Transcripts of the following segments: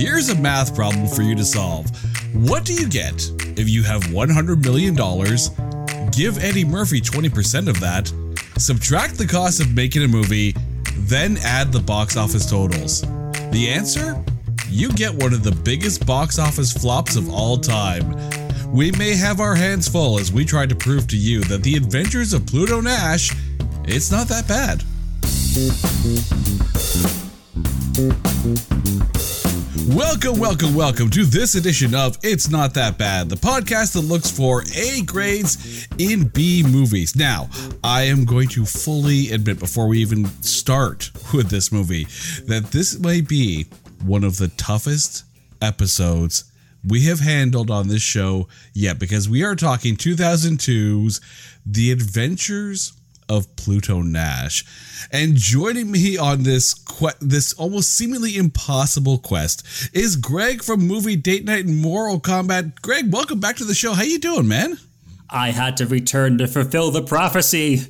Here's a math problem for you to solve. What do you get if you have $100 million, give Eddie Murphy 20% of that, subtract the cost of making a movie, then add the box office totals? The answer? You get one of the biggest box office flops of all time. We may have our hands full as we try to prove to you that the adventures of Pluto Nash, it's not that bad. Welcome, welcome, welcome to this edition of It's Not That Bad, the podcast that looks for A grades in B movies. Now, I am going to fully admit before we even start with this movie that this may be one of the toughest episodes we have handled on this show yet because we are talking 2002's The Adventures of Pluto Nash. And joining me on this que- this almost seemingly impossible quest is Greg from Movie Date Night and Moral Combat. Greg, welcome back to the show. How you doing, man? I had to return to fulfill the prophecy.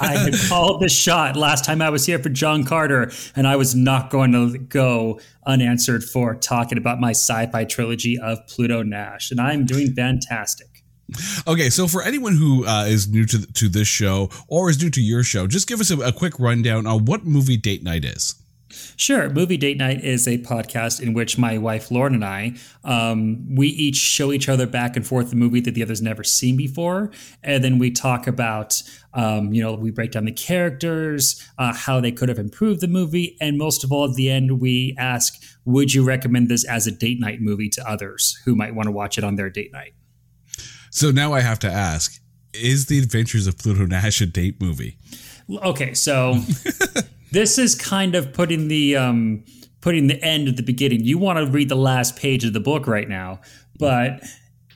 I had called the shot last time I was here for John Carter, and I was not going to go unanswered for talking about my sci fi trilogy of Pluto Nash. And I'm doing fantastic. Okay, so for anyone who uh, is new to to this show or is new to your show, just give us a, a quick rundown on what movie date night is. Sure. Movie Date Night is a podcast in which my wife Lauren and I, um, we each show each other back and forth the movie that the other's never seen before, and then we talk about, um, you know, we break down the characters, uh, how they could have improved the movie, and most of all, at the end, we ask, would you recommend this as a date night movie to others who might want to watch it on their date night? So now I have to ask: Is The Adventures of Pluto Nash a date movie? Okay, so this is kind of putting the um, putting the end at the beginning. You want to read the last page of the book right now, but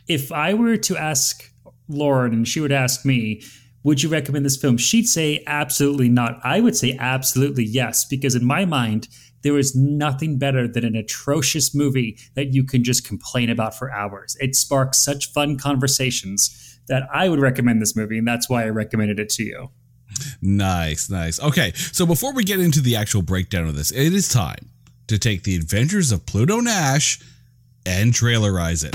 if I were to ask Lauren and she would ask me, would you recommend this film? She'd say absolutely not. I would say absolutely yes, because in my mind, there is nothing better than an atrocious movie that you can just complain about for hours. It sparks such fun conversations that I would recommend this movie, and that's why I recommended it to you. Nice, nice. Okay, so before we get into the actual breakdown of this, it is time to take the adventures of Pluto Nash and trailerize it.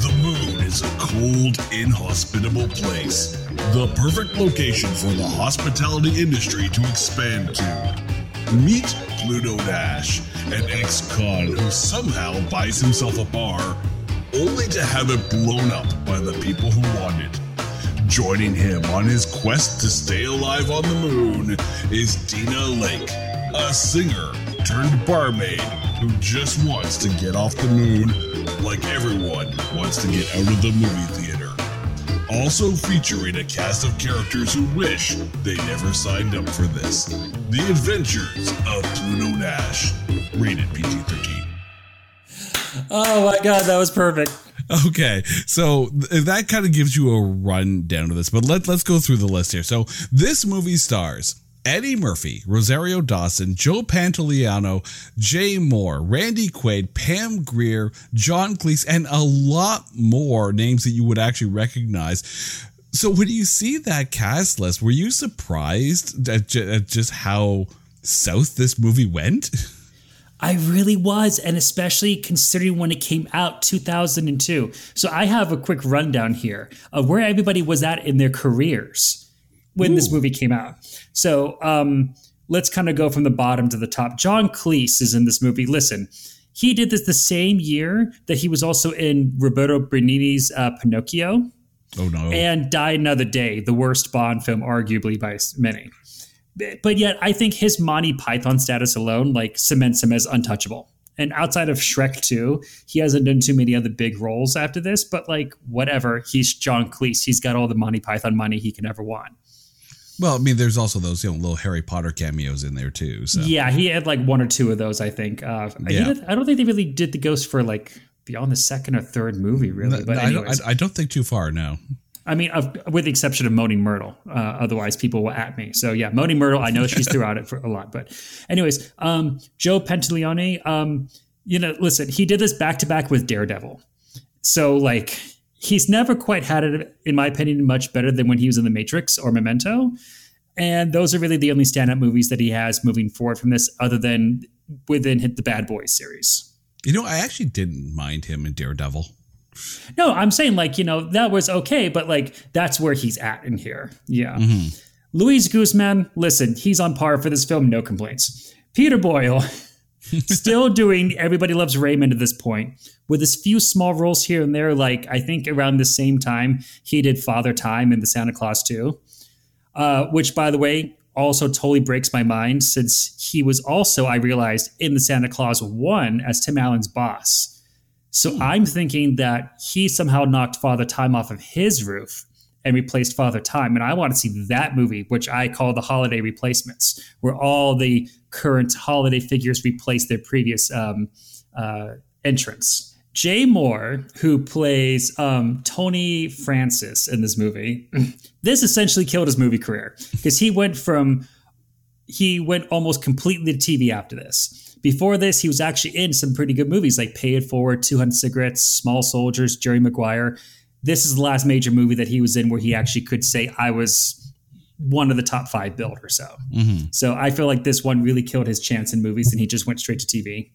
The moon is a cold, inhospitable place. The perfect location for the hospitality industry to expand to. Meet Pluto Nash, an ex con who somehow buys himself a bar only to have it blown up by the people who want it. Joining him on his quest to stay alive on the moon is Dina Lake, a singer turned barmaid who just wants to get off the moon like everyone wants to get out of the movie theater. Also featuring a cast of characters who wish they never signed up for this. The Adventures of Pluto Nash, rated PG 13. Oh my god, that was perfect. Okay, so th- that kind of gives you a rundown of this, but let, let's go through the list here. So, this movie stars Eddie Murphy, Rosario Dawson, Joe Pantoliano, Jay Mohr, Randy Quaid, Pam Grier, John Cleese, and a lot more names that you would actually recognize. So, when you see that cast list, were you surprised at, ju- at just how south this movie went? I really was, and especially considering when it came out 2002. So I have a quick rundown here of where everybody was at in their careers when this movie came out. So um, let's kind of go from the bottom to the top. John Cleese is in this movie. Listen, he did this the same year that he was also in Roberto Benigni's uh, Pinocchio Oh, no. and Die Another Day, the worst Bond film, arguably by many. But yet, I think his Monty Python status alone like cements him as untouchable. And outside of Shrek 2, he hasn't done too many other big roles after this. But like, whatever, he's John Cleese. He's got all the Monty Python money he can ever want. Well, I mean, there's also those you know little Harry Potter cameos in there too. So Yeah, he had like one or two of those, I think. Uh, Yeah. did- I don't think they really did the ghost for like beyond the second or third movie, really. No, but I, don't, anyways, I, don't think too far. No. I mean, with the exception of Moaning Myrtle. Uh, otherwise, people will at me. So yeah, Moaning Myrtle. I know she's throughout it for a lot, but anyways, um, Joe Pantoliano. Um, you know, listen, he did this back to back with Daredevil. So like, he's never quite had it, in my opinion, much better than when he was in The Matrix or Memento. And those are really the only standout movies that he has moving forward from this, other than within the Bad Boys series. You know, I actually didn't mind him in Daredevil. No, I'm saying like, you know, that was okay, but like that's where he's at in here. Yeah. Mm-hmm. Luis Guzman, listen, he's on par for this film, no complaints. Peter Boyle, still doing Everybody Loves Raymond at this point, with his few small roles here and there. Like, I think around the same time, he did Father Time in the Santa Claus 2, uh, which, by the way, also totally breaks my mind since he was also, I realized, in the Santa Claus 1 as Tim Allen's boss. So I'm thinking that he somehow knocked Father Time off of his roof and replaced Father Time. And I want to see that movie, which I call the holiday replacements, where all the current holiday figures replace their previous um, uh, entrance. Jay Mohr, who plays um, Tony Francis in this movie, this essentially killed his movie career because he went from he went almost completely to TV after this. Before this, he was actually in some pretty good movies like Pay It Forward, 200 Cigarettes, Small Soldiers, Jerry Maguire. This is the last major movie that he was in where he actually could say, I was one of the top five billed or so. So I feel like this one really killed his chance in movies and he just went straight to TV.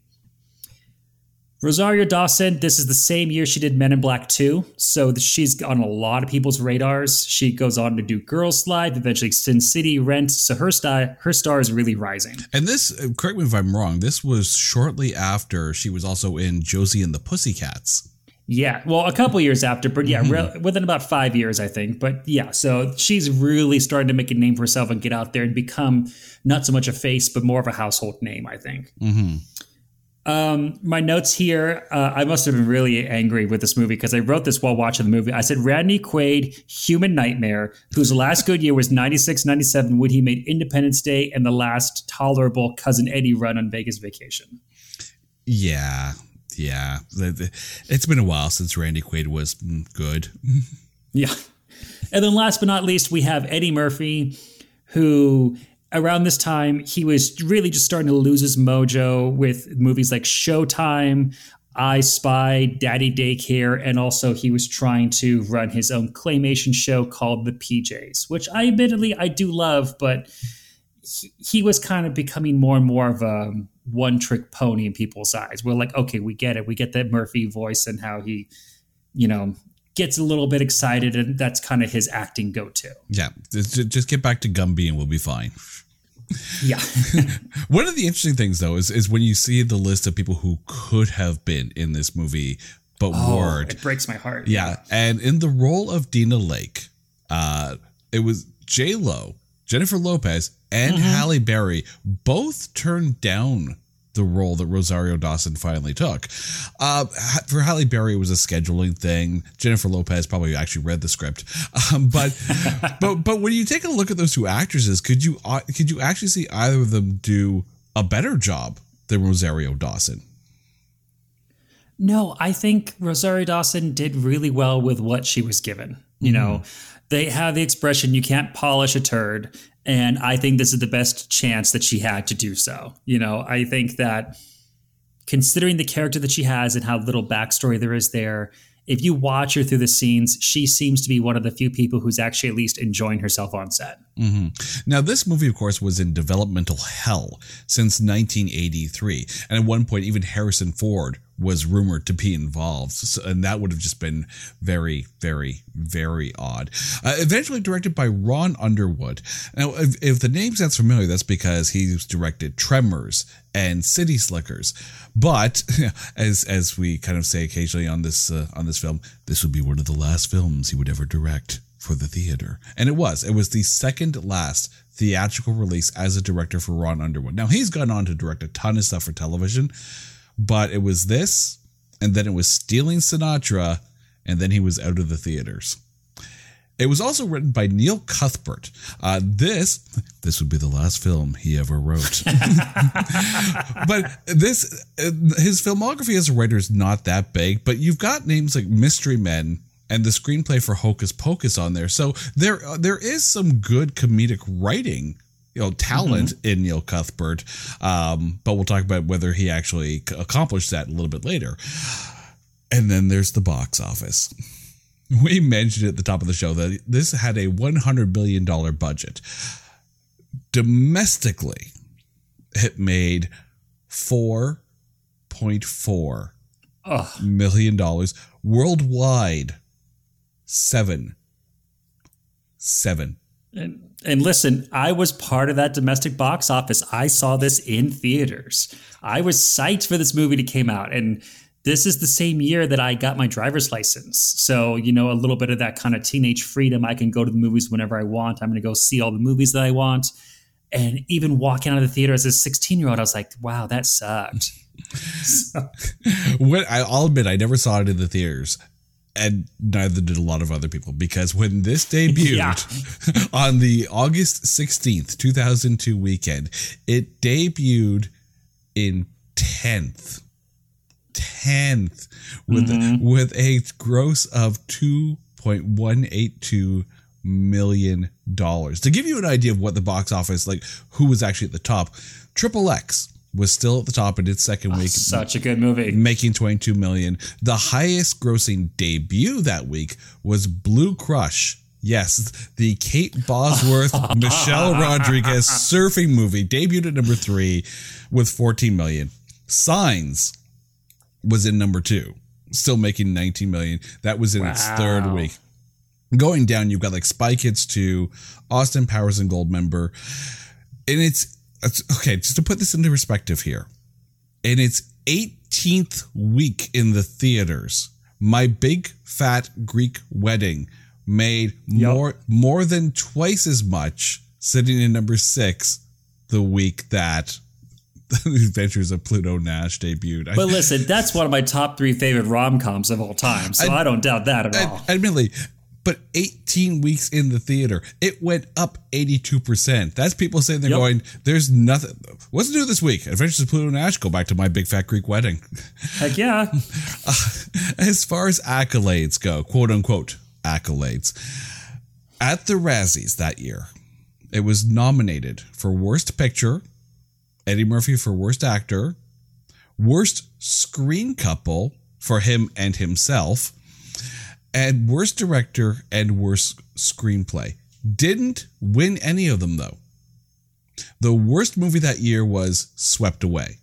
Rosario Dawson, this is the same year she did Men in Black 2. So she's on a lot of people's radars. She goes on to do Girls Live, eventually Sin City, Rent. So her star, her star is really rising. And this, uh, correct me if I'm wrong, this was shortly after she was also in Josie and the Pussycats. Yeah, well, a couple years after, but yeah, re- within about five years, I think. But yeah, so she's really starting to make a name for herself and get out there and become not so much a face, but more of a household name, I think. Um, my notes here, uh, I must have been really angry with this movie because I wrote this while watching the movie. I said Randy Quaid, Human Nightmare, whose last good year was 96 97 when he made Independence Day and the last tolerable Cousin Eddie run on Vegas Vacation. Yeah, yeah. It's been a while since Randy Quaid was mm, good. Yeah. And then last but not least, we have Eddie Murphy, who around this time, he was really just starting to lose his mojo with movies like Showtime, I Spy, Daddy Daycare, and also he was trying to run his own claymation show called The PJs, which I admittedly I do love, but he, he was kind of becoming more and more of a one trick pony in people's eyes. We're like, okay, we get it. We get that Murphy voice and how he, you know, gets a little bit excited, and that's kind of his acting go to. Yeah, just get back to Gumby and we'll be fine. Yeah. One of the interesting things, though, is is when you see the list of people who could have been in this movie but weren't. it breaks my heart. Yeah, and in the role of Dina Lake, uh, it was J Lo, Jennifer Lopez, and Halle Berry both turned down the role that Rosario Dawson finally took. Uh, for Halle Berry, it was a scheduling thing. Jennifer Lopez probably actually read the script, um, but but but when you take a look at those two actresses, could you uh, could you actually see either of them do a better job than Rosario Dawson? No, I think Rosario Dawson did really well with what she was given. You know, they have the expression, you can't polish a turd. And I think this is the best chance that she had to do so. You know, I think that considering the character that she has and how little backstory there is there, if you watch her through the scenes, she seems to be one of the few people who's actually at least enjoying herself on set. Mm-hmm. Now, this movie, of course, was in developmental hell since 1983. And at one point, even Harrison Ford was rumored to be involved. So, and that would have just been very, very, very odd. Uh, eventually directed by Ron Underwood. Now, if, if the name sounds familiar, that's because he's directed Tremors and City Slickers. But as as we kind of say occasionally on this uh, on this film, this would be one of the last films he would ever direct for the theater. And it was. It was the second last theatrical release as a director for Ron Underwood. Now, he's gone on to direct a ton of stuff for television, but it was this, and then it was Stealing Sinatra, and then he was out of the theaters. It was also written by Neil Cuthbert. Uh, this this would be the last film he ever wrote. but this uh, his filmography as a writer is not that big. But you've got names like Mystery Men and the screenplay for Hocus Pocus on there, so there uh, there is some good comedic writing you know talent mm-hmm. in Neil Cuthbert. Um, but we'll talk about whether he actually accomplished that a little bit later. And then there's the box office. We mentioned at the top of the show that this had a $100 million budget. Domestically, it made $4.4 million. Worldwide, seven. Seven. And, and listen, I was part of that domestic box office. I saw this in theaters. I was psyched for this movie to came out. And this is the same year that I got my driver's license. So, you know, a little bit of that kind of teenage freedom. I can go to the movies whenever I want. I'm going to go see all the movies that I want. And even walking out of the theater as a 16 year old, I was like, wow, that sucked. so. when, I'll admit, I never saw it in the theaters. And neither did a lot of other people because when this debuted yeah. on the August 16th, 2002 weekend, it debuted in 10th 10th with mm-hmm. with a gross of 2.182 million dollars. To give you an idea of what the box office like who was actually at the top, Triple X was still at the top in its second oh, week. Such a good movie. Making 22 million. The highest grossing debut that week was Blue Crush. Yes, the Kate Bosworth, Michelle Rodriguez surfing movie debuted at number 3 with 14 million. Signs was in number two, still making 19 million. That was in wow. its third week. Going down, you've got like Spy Kids 2, Austin Powers and Goldmember. And it's okay, just to put this into perspective here. In its 18th week in the theaters, My Big Fat Greek Wedding made yep. more more than twice as much sitting in number 6 the week that the Adventures of Pluto Nash debuted. But listen, that's one of my top three favorite rom coms of all time, so I, I don't doubt that at all. Admittedly, but 18 weeks in the theater, it went up 82%. That's people saying they're yep. going, there's nothing. What's new this week? Adventures of Pluto Nash, go back to my big fat Greek wedding. Heck yeah. uh, as far as accolades go, quote unquote accolades, at the Razzies that year, it was nominated for Worst Picture, Eddie Murphy for Worst Actor, Worst Screen Couple for him and himself, and Worst Director and Worst Screenplay. Didn't win any of them though. The worst movie that year was Swept Away.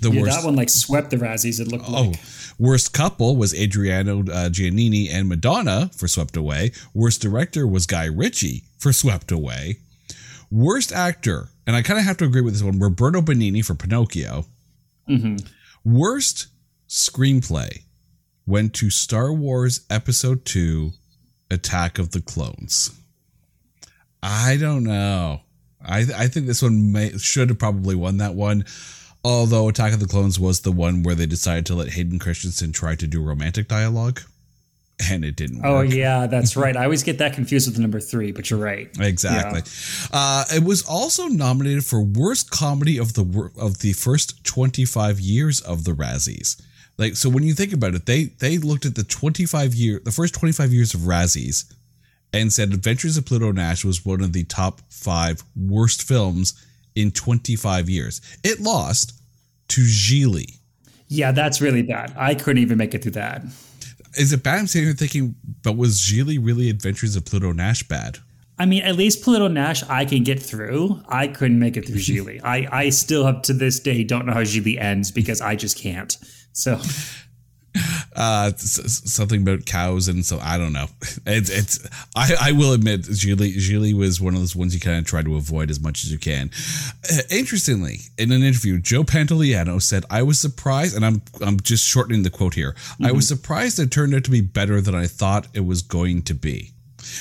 The yeah, worst, that one like swept the Razzies. It looked oh, like. Worst couple was Adriano uh, Giannini and Madonna for Swept Away. Worst director was Guy Ritchie for Swept Away. Worst actor and I kind of have to agree with this one Roberto Benigni for Pinocchio. Mm-hmm. Worst screenplay went to Star Wars Episode 2 Attack of the Clones. I don't know. I, I think this one may, should have probably won that one. Although Attack of the Clones was the one where they decided to let Hayden Christensen try to do romantic dialogue and it didn't oh, work. Oh yeah, that's right. I always get that confused with the number three, but you're right. Exactly. Yeah. Uh, it was also nominated for worst comedy of the of the first 25 years of the Razzies. Like so, when you think about it, they they looked at the 25 year the first 25 years of Razzies and said Adventures of Pluto Nash was one of the top five worst films in 25 years. It lost to Gigli. Yeah, that's really bad. I couldn't even make it through that is it bad? I'm sitting here thinking, but was Gigli really Adventures of Pluto Nash bad? I mean, at least Pluto Nash I can get through. I couldn't make it through Gigli. I, I still have to this day don't know how Gigli ends because I just can't. So uh something about cows and so I don't know. It's it's I, I will admit Gigli Gigli was one of those ones you kind of try to avoid as much as you can. Uh, interestingly, in an interview, Joe Pantoliano said, "I was surprised, and I'm I'm just shortening the quote here. Mm-hmm. I was surprised it turned out to be better than I thought it was going to be."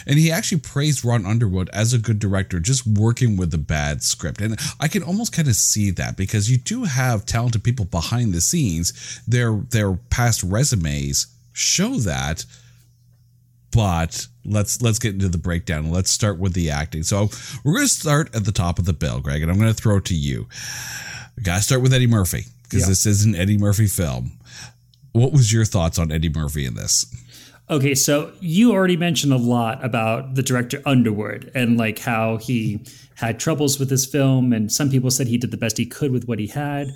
And he actually praised Ron Underwood as a good director, just working with a bad script. And I can almost kind of see that because you do have talented people behind the scenes. Their their past resumes show that, but let's let's get into the breakdown. Let's start with the acting. So we're going to start at the top of the bill, Greg, and I'm going to throw it to you. We got to start with Eddie Murphy because Yeah. this is an Eddie Murphy film. What was your thoughts on Eddie Murphy in this? Okay, so you already mentioned a lot about the director Underwood and like how he had troubles with this film, and some people said he did the best he could with what he had.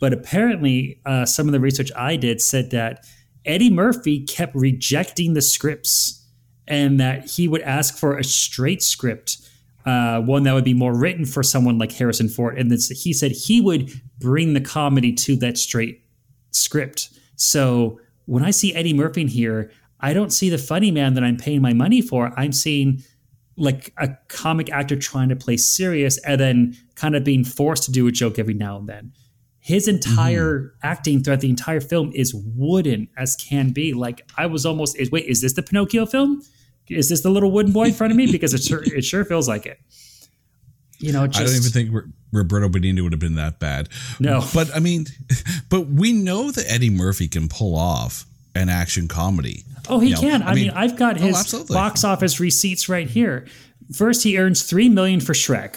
But apparently, uh, some of the research I did said that Eddie Murphy kept rejecting the scripts and that he would ask for a straight script, uh, one that would be more written for someone like Harrison Ford. And this, he said he would bring the comedy to that straight script. So when I see Eddie Murphy in here, I don't see the funny man that I'm paying my money for. I'm seeing like a comic actor trying to play serious and then kind of being forced to do a joke every now and then. His entire mm-hmm. acting throughout the entire film is wooden as can be. Like I was almost is wait, is this the Pinocchio film? Is this the little wooden boy in front of me? Because it sure it sure feels like it. You know, just I don't even think Roberto Benigni would have been that bad. No. but I mean, but we know that Eddie Murphy can pull off an action comedy. Oh, he You know, can. I, mean, I've got oh, his absolutely. box office receipts right here. First, he earns three million for Shrek,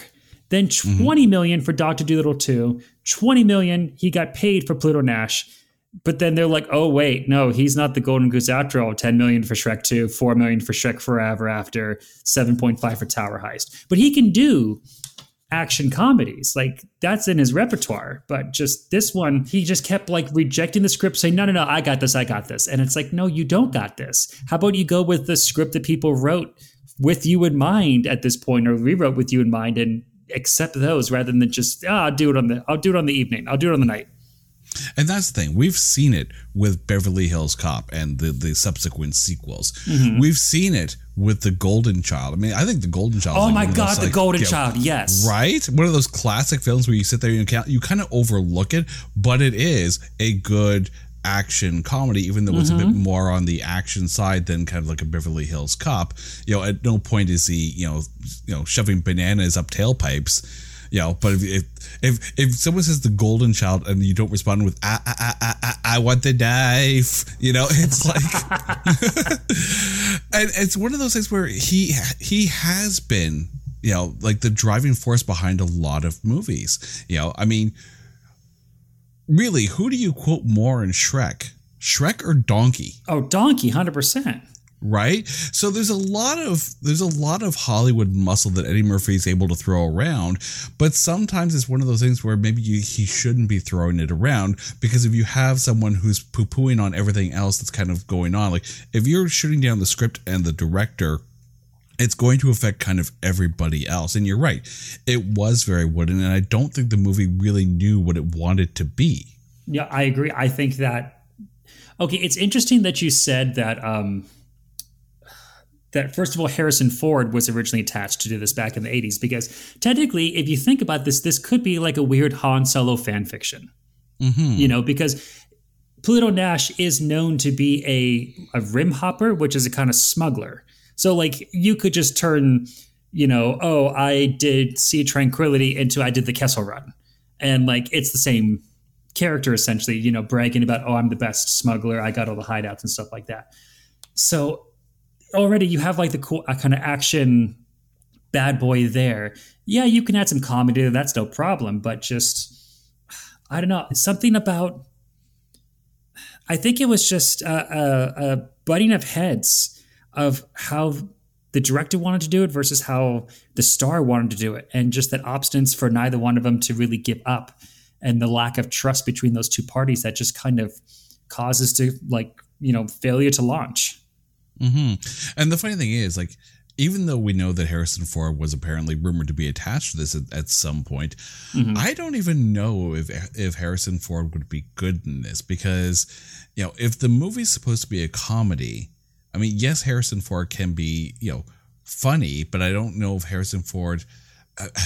then Mm-hmm. twenty million for Doctor Dolittle Twenty million he got paid for Pluto Nash. But then they're like, oh wait, no, he's not the Golden Goose after all. Ten million for Shrek Two, four million for Shrek Forever After, seven point five for Tower Heist. But he can do action comedies. Like that's in his repertoire. But just this one, he just kept like rejecting the script, saying, No, no, no, I got this, I got this. And it's like, no, you don't got this. How about you go with the script that people wrote with you in mind at this point, or rewrote with you in mind and accept those rather than just, ah, I'll do it on the I'll do it on the evening. I'll do it on the night. And that's the thing. We've seen it with Beverly Hills Cop and the, the subsequent sequels. Mm-hmm. We've seen it with the Golden Child. I mean, I think the Golden Child. Oh like my god, those, the like, Golden Child, yes. Right? One of those classic films where you sit there and you, can't, you kind of overlook it, but it is a good action comedy, even though it's a bit mm-hmm. more on the action side than kind of like a Beverly Hills Cop. You know, at no point is he, you know, you know, shoving bananas up tailpipes. You know, but if if if, if someone says the golden child and you don't respond with I I I I, I, want the knife, you know, it's like and it's one of those things where he he has been you know like the driving force behind a lot of movies you know i mean really who do you quote more in shrek shrek or donkey Oh, Donkey, hundred percent. Right so there's a lot of there's a lot of hollywood muscle that eddie murphy is able to throw around but sometimes it's one of those things where maybe you, he shouldn't be throwing it around because if you have someone who's poo-pooing on everything else that's kind of going on like if you're shooting down the script and the director it's going to affect kind of everybody else. And you're right, it was very wooden, and I don't think the movie really knew what it wanted to be. Yeah, I agree. I think that okay, it's interesting that you said that um that first of all Harrison Ford was originally attached to do this back in the 80s because technically if you think about this this could be like a weird Han Solo fan fiction. Mm-hmm. You know, because Pluto Nash is known to be a a rim hopper, which is a kind of smuggler. So like you could just turn, you know, oh, I did Sea Tranquility into I did the Kessel Run. And like it's the same character essentially, you know, bragging about, oh, I'm the best smuggler, I got all the hideouts and stuff like that. So already you have like the cool uh, kind of action bad boy there. Yeah, you can add some comedy that's no problem, but just I don't know, something about I think it was just a, a, a butting of heads of how the director wanted to do it versus how the star wanted to do it, and just that obstinance for neither one of them to really give up, and the lack of trust between those two parties that just kind of causes to like you know failure to launch. Hmm And the funny thing is, like, even though we know that Harrison Ford was apparently rumored to be attached to this at, at some point, I don't even know if if Harrison Ford would be good in this because, you know, if the movie's supposed to be a comedy, I mean, yes, Harrison Ford can be, you know, funny, but I don't know if Harrison Ford. Uh,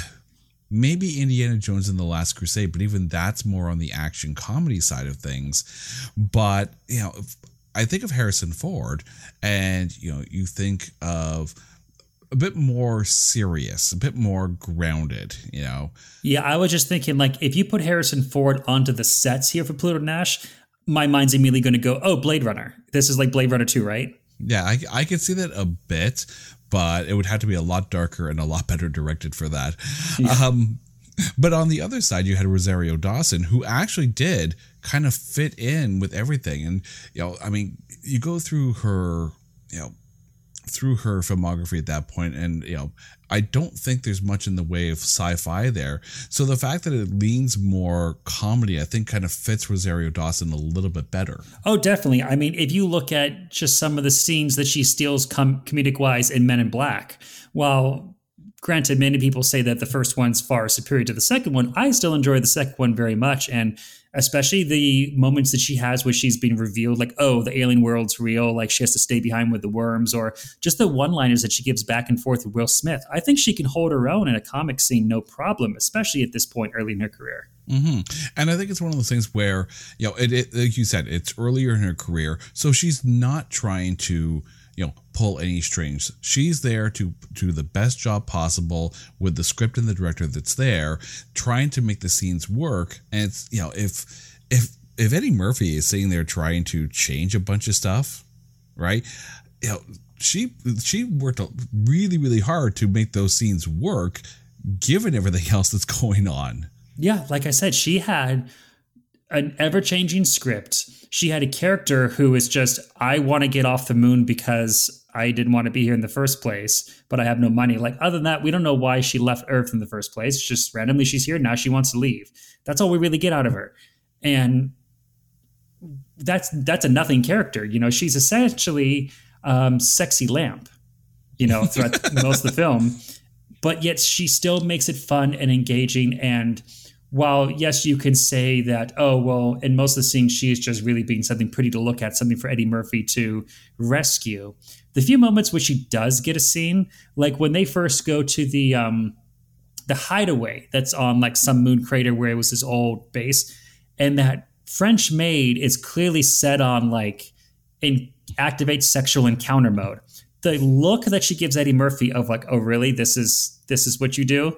maybe Indiana Jones and the Last Crusade, but even that's more on the action comedy side of things. But you know, I think of Harrison Ford, and you know, you think of a bit more serious, a bit more grounded. You know, Yeah, I was just thinking like if you put Harrison Ford onto the sets here for Pluto Nash, my mind's immediately going to go, oh, Blade Runner. This is like Blade Runner 2, right? Yeah, I, I could see that a bit, but it would have to be a lot darker and a lot better directed for that. Yeah. Um, but on the other side, you had Rosario Dawson, who actually did kind of fit in with everything. And, you know, I mean, you go through her, you know, through her filmography at that point and you know i don't think there's much in the way of sci-fi there. So the fact that it leans more comedy i think kind of fits rosario dawson a little bit better. Oh definitely. I mean if you look at just some of the scenes that she steals com- comedic wise in men in black while granted many people say that the first one's far superior to the second one i still enjoy the second one very much and especially the moments that she has where she's being revealed like oh the alien world's real like she has to stay behind with the worms or just the one liners that she gives back and forth with will smith i think she can hold her own in a comic scene no problem especially at this point early in her career Mm-hmm. And I think it's one of those things where, you know, it, it, like you said, it's earlier in her career. So she's not trying to, you know pull any strings. She's there to do the best job possible with the script and the director that's there trying to make the scenes work. And it's you know if if if eddie murphy is sitting there trying to change a bunch of stuff right? You know she she worked really really hard to make those scenes work given everything else that's going on. Yeah like i said she had an ever-changing script she had a character who was just, I want to get off the moon because I didn't want to be here in the first place, but I have no money. Like, other than that, we don't know why she left Earth in the first place. Just randomly, she's here. Now she wants to leave. That's all we really get out of her. And that's that's a nothing character. You know, she's essentially um, sexy lamp. You know, throughout most of the film, but yet she still makes it fun and engaging and while yes, you can say that, oh, well, in most of the scenes, she is just really being something pretty to look at, something for Eddie Murphy to rescue. The few moments where she does get a scene, like when they first go to the um, the hideaway that's on like some moon crater where it was his old base, and that French maid is clearly set on like in activate sexual encounter mode. The look that she gives Eddie Murphy of like, oh really, this is this is what you do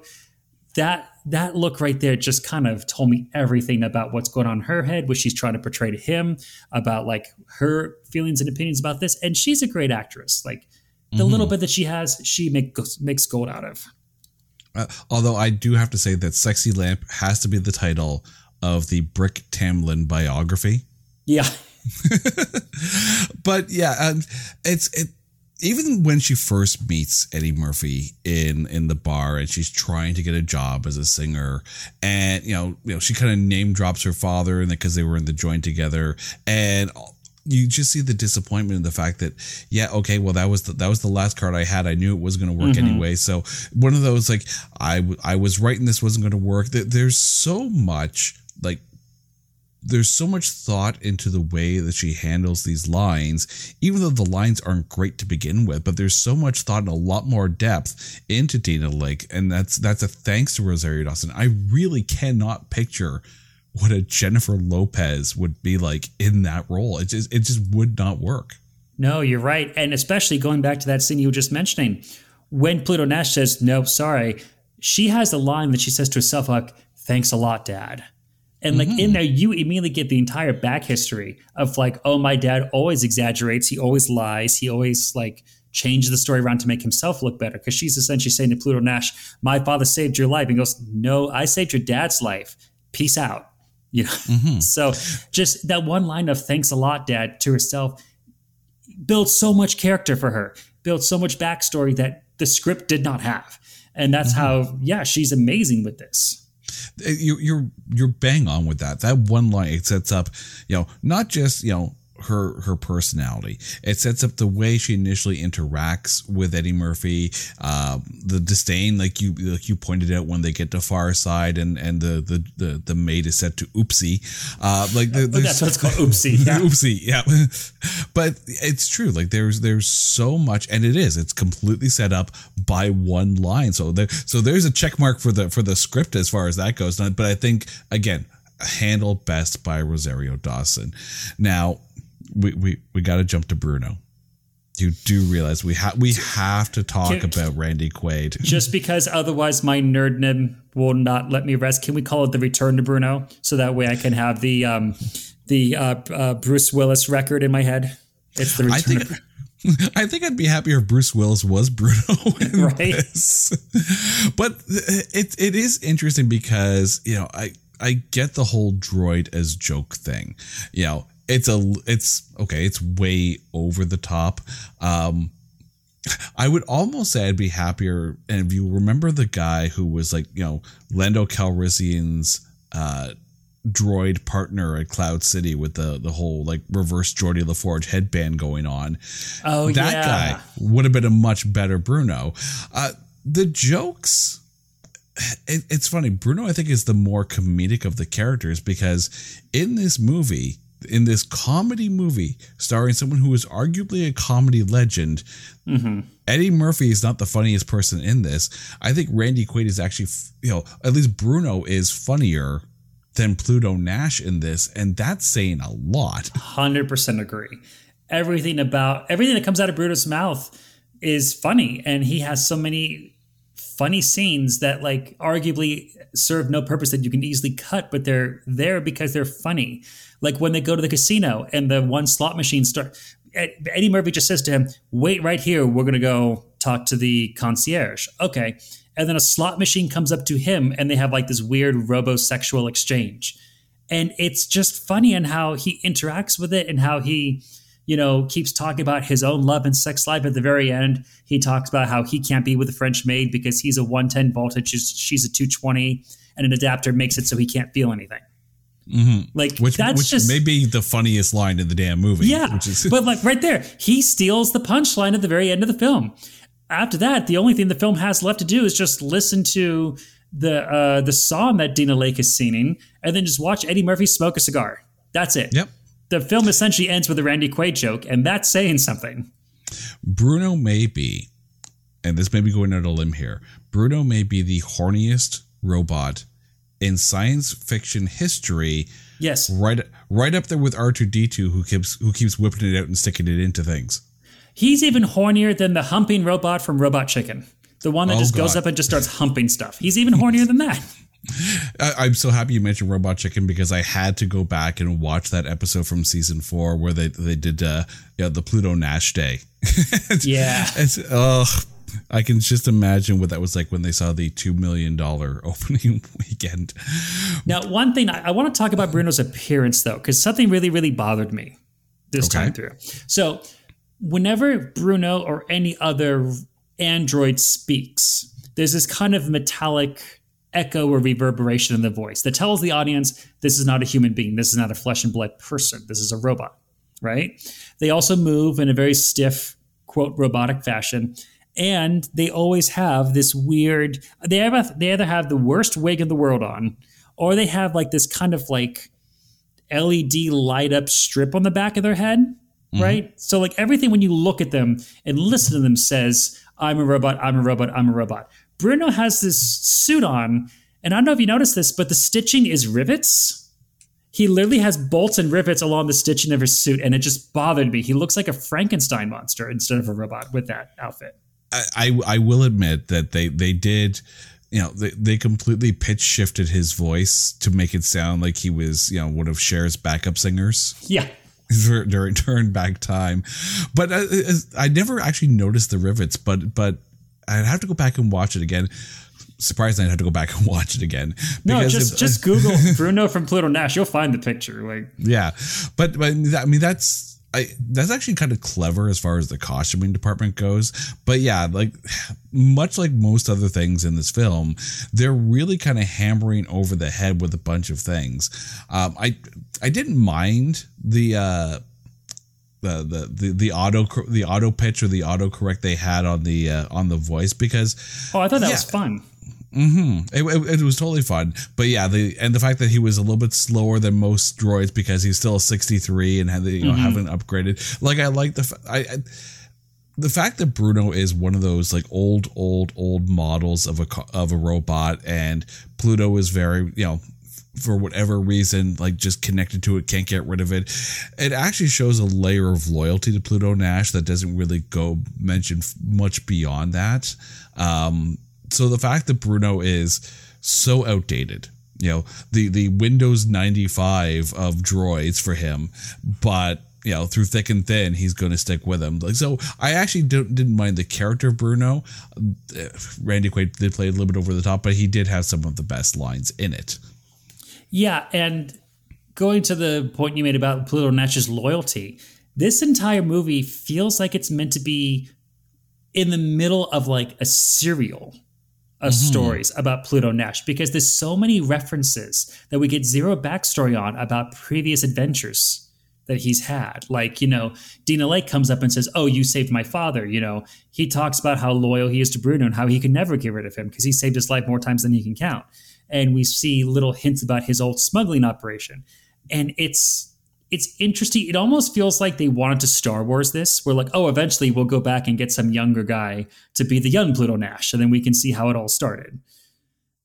that that look right there just kind of told me everything about what's going on in her head, what she's trying to portray to him, about like her feelings and opinions about this. And she's a great actress. Like the mm-hmm. little bit that she has, she make, makes gold out of. Uh, although I do have to say that "Sexy Lamp" has to be the title of the Brick Tamland biography. Yeah. but yeah, um, it's it even when she first meets Eddie Murphy in in the bar and she's trying to get a job as a singer and you know you know she kind of name drops her father and because they were in the joint together and you just see the disappointment in the fact that yeah okay well that was the, that was the last card I had. I knew it was going to work mm-hmm. anyway. So one of those like I I was writing this wasn't going to work there's so much like there's so much thought into the way that she handles these lines, even though the lines aren't great to begin with, but there's so much thought and a lot more depth into Dana Lake, and that's that's a thanks to Rosario Dawson. I really cannot picture what a Jennifer Lopez would be like in that role. It just it just would not work. No, you're right. And especially going back to that scene you were just mentioning, when Pluto Nash says, Nope, sorry, she has a line that she says to herself, like, Thanks a lot, Dad. And like mm-hmm. in there, you immediately get the entire back history of like, oh, my dad always exaggerates. He always lies. He always like changes the story around to make himself look better. Cause she's essentially saying to Pluto Nash, my father saved your life. And goes, no, I saved your dad's life. Peace out. You know? Mm-hmm. so just that one line of thanks a lot, dad, to herself builds so much character for her, builds so much backstory that the script did not have. And that's mm-hmm. how, yeah, she's amazing with this. You, you're you're bang on with that. That one line it sets up, you know, not just you know her her personality. It sets up the way she initially interacts with Eddie Murphy, uh, the disdain, like you like you pointed out when they get to Far Side, and and the the the, the maid is set to Oopsie, uh, like the, that's what it's called, Oopsie, yeah. Oopsie, yeah. but it's true. Like there's there's so much, and it is. It's completely set up by one line. So there so there's a check mark for the for the script as far as that goes. But I think again handled best by Rosario Dawson. Now, we we, we got to jump to Bruno. You do realize we have we have to talk can, about Randy Quaid. Just because otherwise my nerd nerdness will not let me rest. Can we call it the Return to Bruno so that way I can have the um the uh, uh, Bruce Willis record in my head? It's the Return. I think, I think I'd be happier if Bruce Willis was Bruno Right. this. But it it is interesting because you know I I get the whole droid as joke thing. You know it's a it's okay it's way over the top. Um, I would almost say I'd be happier. And if you remember the guy who was like you know Lando Calrissian's uh, droid partner at Cloud City with the the whole like reverse Geordi La Forge headband going on Oh that yeah. guy would have been a much better Bruno. Uh, the jokes, it, it's funny. Bruno, I think, is the more comedic of the characters because in this movie, in this comedy movie starring someone who is arguably a comedy legend, mm-hmm. Eddie Murphy is not the funniest person in this. I think Randy Quaid is actually, you know, at least Bruno is funnier than Pluto Nash in this, and that's saying a lot. Hundred percent agree. Everything about everything that comes out of Bruno's mouth is funny, and he has so many funny scenes that like arguably serve no purpose that you can easily cut, but they're there because they're funny. Like when they go to the casino and the one slot machine start. Eddie Murphy just says to him, "Wait right here. We're gonna go talk to the concierge." Okay, and then a slot machine comes up to him, and they have like this weird robosexual exchange and it's just funny in how he interacts with it and how he you know keeps talking about his own love and sex life at the very end he talks about how he can't be with a french maid because he's a 110 voltage she's a 220 and an adapter makes it so he can't feel anything like Which, that's which just may be the funniest line in the damn movie. yeah, Which is, but like right there, he steals the punchline at the very end of the film. After that, the only thing the film has left to do is just listen to the uh, the song that Dina Lake is singing, and then just watch Eddie Murphy smoke a cigar. That's it. Yep. The film essentially ends with a Randy Quaid joke, and that's saying something. Bruno may be, and this may be going out a limb here, Bruno may be the horniest robot in science fiction history, Yes, right right up there with R2D2 who keeps who keeps whipping it out and sticking it into things. he's even hornier than the humping robot from Robot Chicken, the one that Oh, just goes up and just starts humping stuff. He's even hornier than that. I, I'm so happy you mentioned Robot Chicken because I had to go back and watch that episode from season four where they they did uh, yeah, the Pluto Nash Day. Yeah. It's ugh. I can just imagine what that was like when they saw the two million dollar opening weekend. Now, one thing I, I want to talk about Bruno's appearance though, because something really, really bothered me this Okay. time through. So, whenever Bruno or any other android speaks, there's this kind of metallic echo or reverberation in the voice that tells the audience this is not a human being, this is not a flesh and blood person, this is a robot, right? They also move in a very stiff, quote, robotic fashion. And they always have this weird. They have they either have the worst wig in the world on, or they have like this kind of like LED light up strip on the back of their head, mm-hmm. right? So like everything when you look at them and listen to them says, "I'm a robot. I'm a robot. I'm a robot." Bruno has this suit on, and I don't know if you noticed this, but the stitching is rivets. He literally has bolts and rivets along the stitching of his suit, and it just bothered me. He looks like a Frankenstein monster instead of a robot with that outfit. I, I I will admit that they they did you know they, they completely pitch shifted his voice to make it sound like he was you know one of Cher's backup singers Yeah. during turn back time but I, I never actually noticed the rivets but but I'd have to go back and watch it again surprised I'd have to go back and watch it again No, just if- just Google Bruno from Pluto Nash. You'll find the picture. Like, Yeah, but but I mean that's I that's actually kind of clever as far as the costuming department goes. But yeah, like much like most other things in this film, they're really kind of hammering over the head with a bunch of things. Um, I I didn't mind the. Uh, the, the, the, the auto the auto pitch or the auto correct they had on the uh, on the voice because oh, I thought that Yeah. was fun. It, it, it was totally fun, but yeah, the and the fact that he was a little bit slower than most droids because he's still a 63 and had the, you know haven't upgraded. Like I like the I, I the fact that Bruno is one of those like old old old models of a of a robot and Pluto is very you know for whatever reason like just connected to it can't get rid of it. It actually shows a layer of loyalty to pluto nash that doesn't really go mention much beyond that. Um so the fact that bruno is so outdated you know the the windows 95 of droids for him but you know, through thick and thin, he's going to stick with him. Like so, I actually don't, didn't mind the character of Bruno. Uh, Randy Quaid did play a little bit over the top, but he did have some of the best lines in it. Yeah, and going to the point you made about Pluto Nash's loyalty, this entire movie feels like it's meant to be in the middle of like a serial of mm-hmm. stories about Pluto Nash because there's so many references that we get zero backstory on about previous adventures that he's had. Like, you know, Dina Lake comes up and says, Oh, you saved my father. You know, he talks about how loyal he is to Bruno and how he can never get rid of him because he saved his life more times than he can count. And we see little hints about his old smuggling operation. And it's it's interesting. It almost feels like they wanted to Star Wars this. We're like, oh, eventually we'll go back and get some younger guy to be the young Pluto Nash, and then we can see how it all started.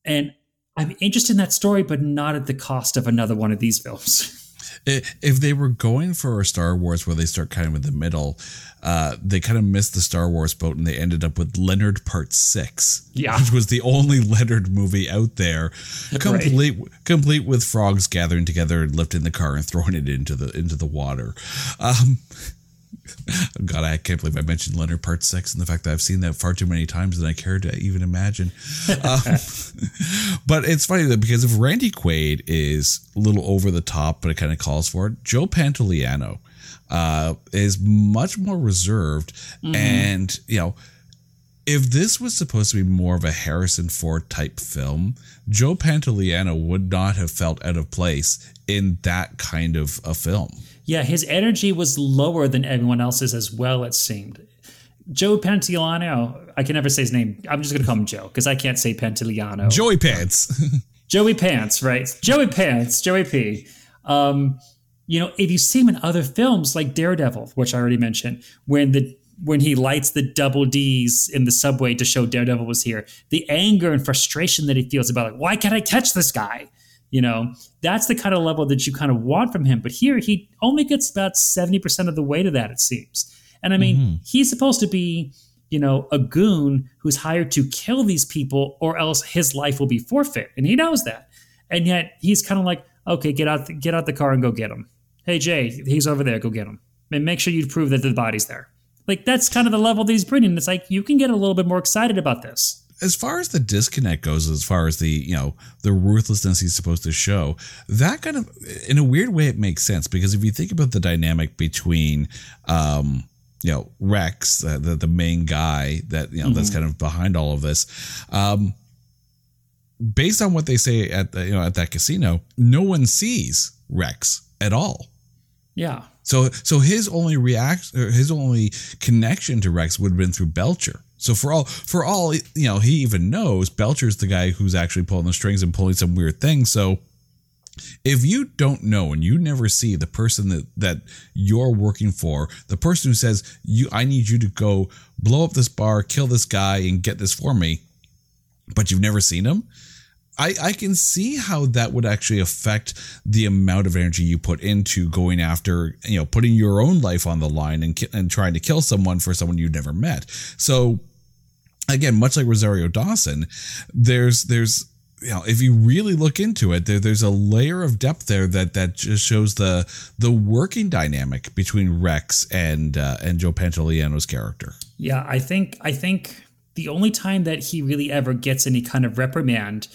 And I'm interested in that story, but not at the cost of another one of these films. if they were going for a Star Wars where they start kind of in the middle, uh, they kind of missed the Star Wars boat and they ended up with Leonard Part Six, yeah. which was the only Leonard movie out there, complete right. complete with frogs gathering together and lifting the car and throwing it into the into the water. Um, God, I can't believe I mentioned Leonard Part Six and the fact that I've seen that far too many times than I care to even imagine. um, but it's funny that because if Randy Quaid is a little over the top, but it kind of calls for it, Joe Pantoliano uh, is much more reserved, mm-hmm. and you know. If this was supposed to be more of a Harrison Ford type film, Joe Pantoliano would not have felt out of place in that kind of a film. Yeah, his energy was lower than everyone else's as well, it seemed. Joe Pantoliano, I can never say his name. I'm just going to call him Joe because I can't say Pantoliano. Joey Pants. Joey Pants, right? Joey Pants, Joey P. Um, you know, if you see him in other films like Daredevil, which I already mentioned, when the when he lights the double D's in the subway to show Daredevil was here, the anger and frustration that he feels about like, why can't I catch this guy? You know, that's the kind of level that you kind of want from him. But here, he only gets about 70% of the way to that, it seems. And I mean, mm-hmm. he's supposed to be, you know, a goon who's hired to kill these people or else his life will be forfeit. And he knows that. And yet he's kind of like, okay, get out, the, get out the car and go get him. Hey, Jay, he's over there. Go get him. And make sure you prove that the body's there. Like, that's kind of the level that he's bringing. It's like, you can get a little bit more excited about this as far as the disconnect goes, as far as the you know the ruthlessness he's supposed to show, that kind of in a weird way it makes sense because if you think about the dynamic between um, you know Rex, uh, the the main guy that you know mm-hmm. that's kind of behind all of this, um, based on what they say at the, you know at that casino, no one sees Rex at all. Yeah. So so his only react his only connection to Rex would have been through Belcher. So for all for all you know, he even knows Belcher's the guy who's actually pulling the strings and pulling some weird things. So if you don't know and you never see the person that that you're working for, the person who says you I need you to go blow up this bar, kill this guy and get this for me, but you've never seen him, I, I can see how that would actually affect the amount of energy you put into going after, you know, putting your own life on the line and, and trying to kill someone for someone you've never met. So again, much like Rosario Dawson, there's there's you know if you really look into it, there, there's a layer of depth there that that just shows the the working dynamic between Rex and uh, and Joe Pantoliano's character. Yeah, I think I think the only time that he really ever gets any kind of reprimand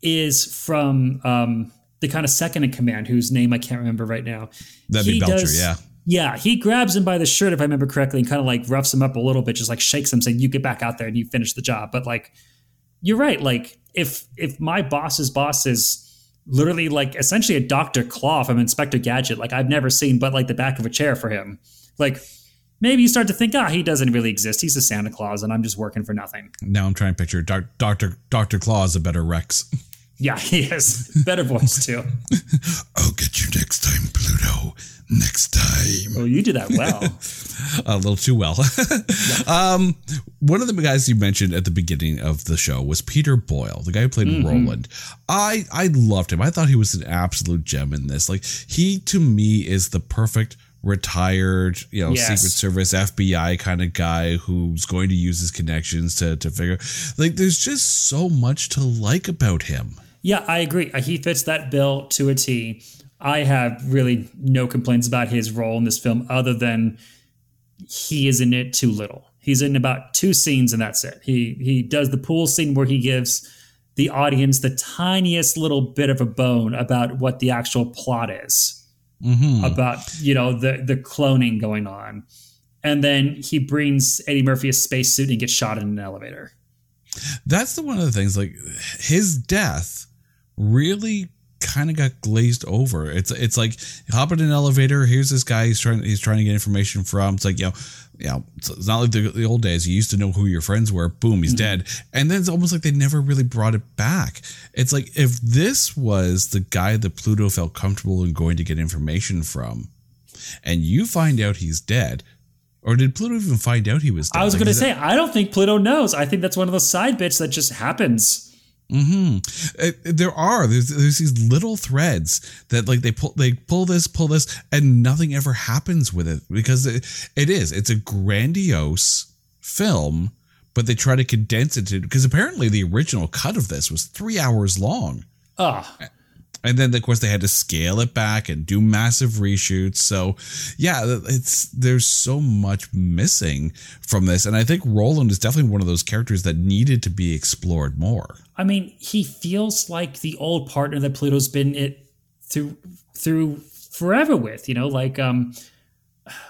is from um, the kind of second in command, whose name I can't remember right now. That'd he be Belcher, does, yeah. Yeah, he grabs him by the shirt, if I remember correctly, and kind of like roughs him up a little bit, just like shakes him, saying, "You get back out there and you finish the job." But like, you're right. Like, if if my boss's boss is literally like essentially a Doctor Claw from Inspector Gadget, like I've never seen, but like the back of a chair for him, like maybe you start to think, ah, he doesn't really exist. He's a Santa Claus, and I'm just working for nothing. Now I'm trying to picture Doctor Doctor Claw is a better Rex. Yeah, he is. Better voice too. I'll get you next time, Pluto. Next time. Oh, you do that well. a little too well. um, one of the guys you mentioned at the beginning of the show was Peter Boyle, the guy who played mm-hmm. Roland. I I loved him. I thought he was an absolute gem in this. Like he to me is the perfect retired, you know, yes. Secret Service, FBI kind of guy who's going to use his connections to to figure. Like, there's just so much to like about him. Yeah, I agree. Uh, he fits that bill to a T. I have really no complaints about his role in this film other than he is in it too little. He's in about two scenes and that's it. He he does the pool scene where he gives the audience the tiniest little bit of a bone about what the actual plot is. Mm-hmm. About, you know, the the cloning going on. And then he brings Eddie Murphy a spacesuit and gets shot in an elevator. That's the one of the things like his death really kind of got glazed over. It's it's like hop in an elevator. Here's this guy. He's trying he's trying to get information from. It's like you know, you know, it's not like the, the old days. You used to know who your friends were. Boom, he's mm-hmm. dead. And then it's almost like they never really brought it back. It's like if this was the guy that Pluto felt comfortable in going to get information from, and you find out he's dead. Or did Pluto even find out he was dead? I was like, going to say, I don't think Pluto knows. I think that's one of those side bits that just happens. Hmm. There are there's there's these little threads that like they pull they pull this pull this and nothing ever happens with it because it, it is it's a grandiose film, but they try to condense it to because apparently the original cut of this was three hours long. Ah. And then of course they had to scale it back and do massive reshoots. So yeah, it's there's so much missing from this, and I think Roland is definitely one of those characters that needed to be explored more. I mean, he feels like the old partner that Pluto's been it through through forever with. You know, like um,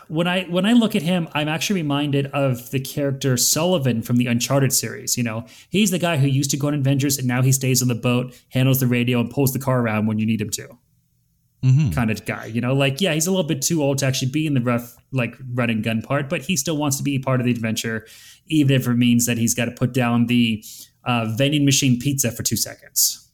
when I when I look at him, I'm actually reminded of the character Sullivan from the Uncharted series. You know, he's the guy who used to go on adventures and now he stays on the boat, handles the radio, and pulls the car around when you need him to. Mm-hmm. Kind of guy, you know, like yeah, he's a little bit too old to actually be in the rough, like running gun part, but he still wants to be part of the adventure, even if it means that he's got to put down the uh, vending machine pizza for two seconds.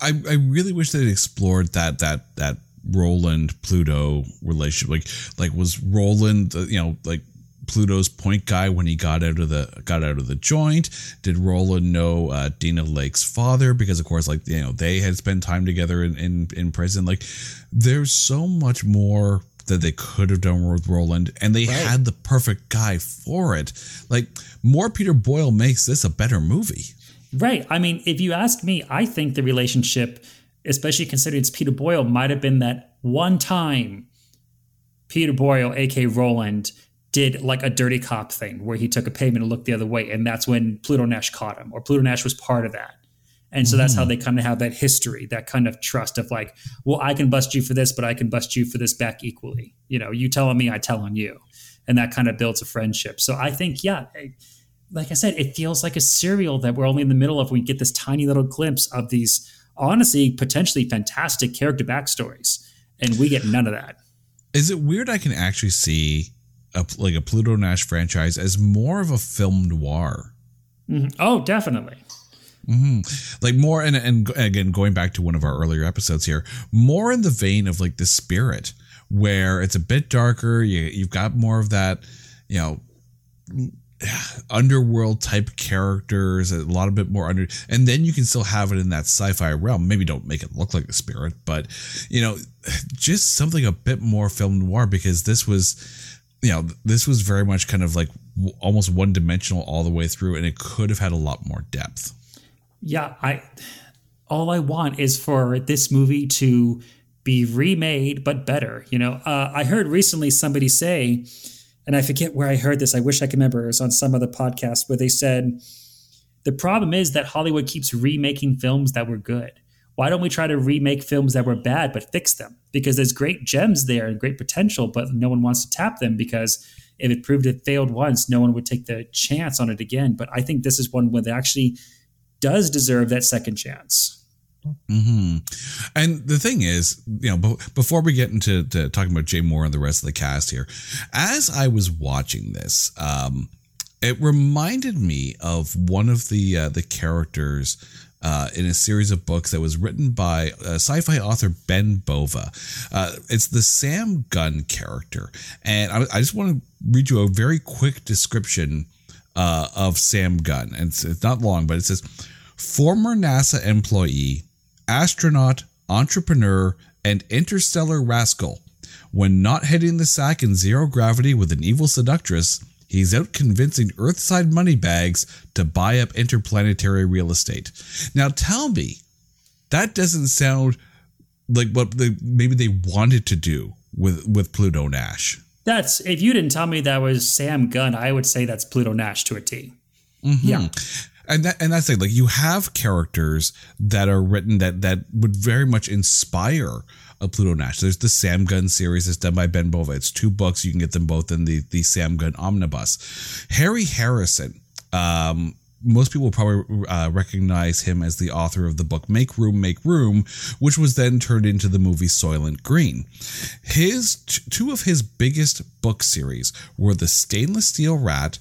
I, I really wish they'd explored that that that Roland Pluto relationship. Like like was Roland uh, you know like Pluto's point guy when he got out of the got out of the joint? Did Roland know uh, Dina Lake's father? Because of course, like you know, they had spent time together in in, in prison. Like, there's so much more that they could have done with Roland, and they right. had the perfect guy for it. Like more Peter Boyle makes this a better movie. Right. I mean, if you ask me, I think the relationship, especially considering it's Peter Boyle, might have been that one time Peter Boyle, aka Roland, did like a dirty cop thing where he took a payment and looked the other way, and that's when Pluto Nash caught him, or Pluto Nash was part of that. And so that's how mm. they kind of have that history, that kind of trust of like, well, I can bust you for this, but I can bust you for this back equally. You know, you tell on me, I tell on you. And that kind of builds a friendship. So I think, yeah, like I said, it feels like a serial that we're only in the middle of. We get this tiny little glimpse of these, honestly, potentially fantastic character backstories. And we get none of that. Is it weird I can actually see a, like a Pluto Nash franchise as more of a film noir? Mm-hmm. Oh, definitely. Mm-hmm. Like more, and, and again, going back to one of our earlier episodes here, more in the vein of like the spirit, where it's a bit darker. You, you've got more of that, you know, underworld type characters, a lot of bit more under, and then you can still have it in that sci-fi realm. Maybe don't make it look like a spirit, but you know, just something a bit more film noir because this was, you know, this was very much kind of like almost one dimensional all the way through, and it could have had a lot more depth yeah, I all I want is for this movie to be remade but better. You know, uh, I heard recently somebody say, and I forget where I heard this. I wish I could remember. It was on some other podcast where they said the problem is that Hollywood keeps remaking films that were good. Why don't we try to remake films that were bad but fix them? Because there's great gems there and great potential, but no one wants to tap them because if it proved it failed once, no one would take the chance on it again. But I think this is one where they actually does deserve that second chance. Mm-hmm. And the thing is, you know, before we get into talking about Jay Mohr and the rest of the cast here, as I was watching this, um, it reminded me of one of the uh, the characters uh, in a series of books that was written by uh, sci-fi author Ben Bova. Uh, it's the Sam Gunn character, and I, I just want to read you a very quick description uh, of Sam Gunn. And it's, it's not long, but it says former NASA employee, astronaut, entrepreneur, and interstellar rascal. When not hitting the sack in zero gravity with an evil seductress, he's out convincing Earthside moneybags to buy up interplanetary real estate. Now tell me, that doesn't sound like what they maybe they wanted to do with with Pluto Nash. That's if you didn't tell me that was Sam Gunn, I would say that's Pluto Nash to a T. Mm-hmm. Yeah. And that, and that's it. Like you have characters that are written that that would very much inspire a Pluto Nash. There's the Sam Gunn series that's done by Ben Bova. It's two books. You can get them both in the the Sam Gunn omnibus. Harry Harrison. Um, most people probably uh, recognize him as the author of the book Make Room, Make Room, which was then turned into the movie Soylent Green. His two of his biggest book series were The Stainless Steel Rat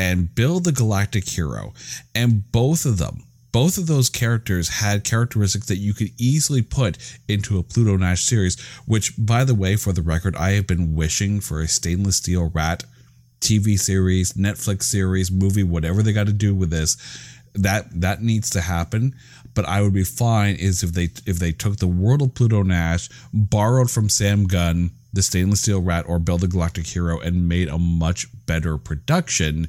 and Bill the Galactic Hero, and both of them both of those characters had characteristics that you could easily put into a Pluto Nash series, which, by the way, for the record, I have been wishing for a stainless steel rat TV series, Netflix series, movie, whatever they got to do with this. That that needs to happen. But I would be fine is if they if they took the world of Pluto Nash, borrowed from Sam Gunn, the Stainless Steel Rat, or Bill the Galactic Hero, and made a much better production.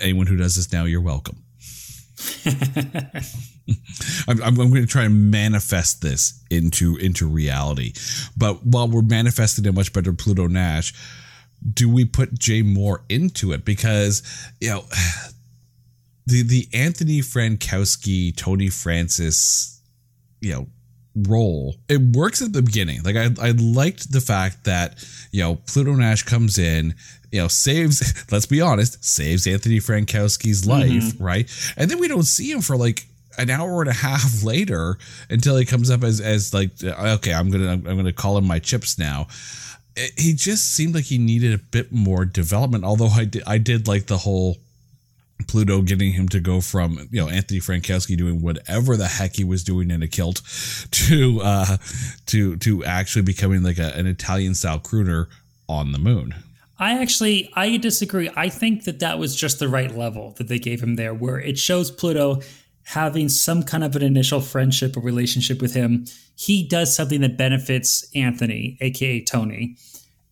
Anyone who does this now, you're welcome. I'm, I'm, going to try and manifest this into into reality, but while we're manifesting a much better Pluto Nash, do we put Jay Mohr into it? Because you know the the Anthony Frankowski, Tony Francis, you know role it works at the beginning like I, I liked the fact that you know pluto nash comes in you know saves let's be honest saves anthony frankowski's mm-hmm. life mm-hmm. right and then we don't see him for like an hour and a half later until he comes up as as like okay i'm gonna i'm gonna call him my chips now he just seemed like he needed a bit more development although i did i did like the whole Pluto getting him to go from you know Anthony Frankowski doing whatever the heck he was doing in a kilt to uh to to actually becoming like a, an Italian style crooner on the moon. I actually I disagree. I think that that was just the right level that they gave him there, where it shows Pluto having some kind of an initial friendship or relationship with him. He does something that benefits Anthony, aka Tony,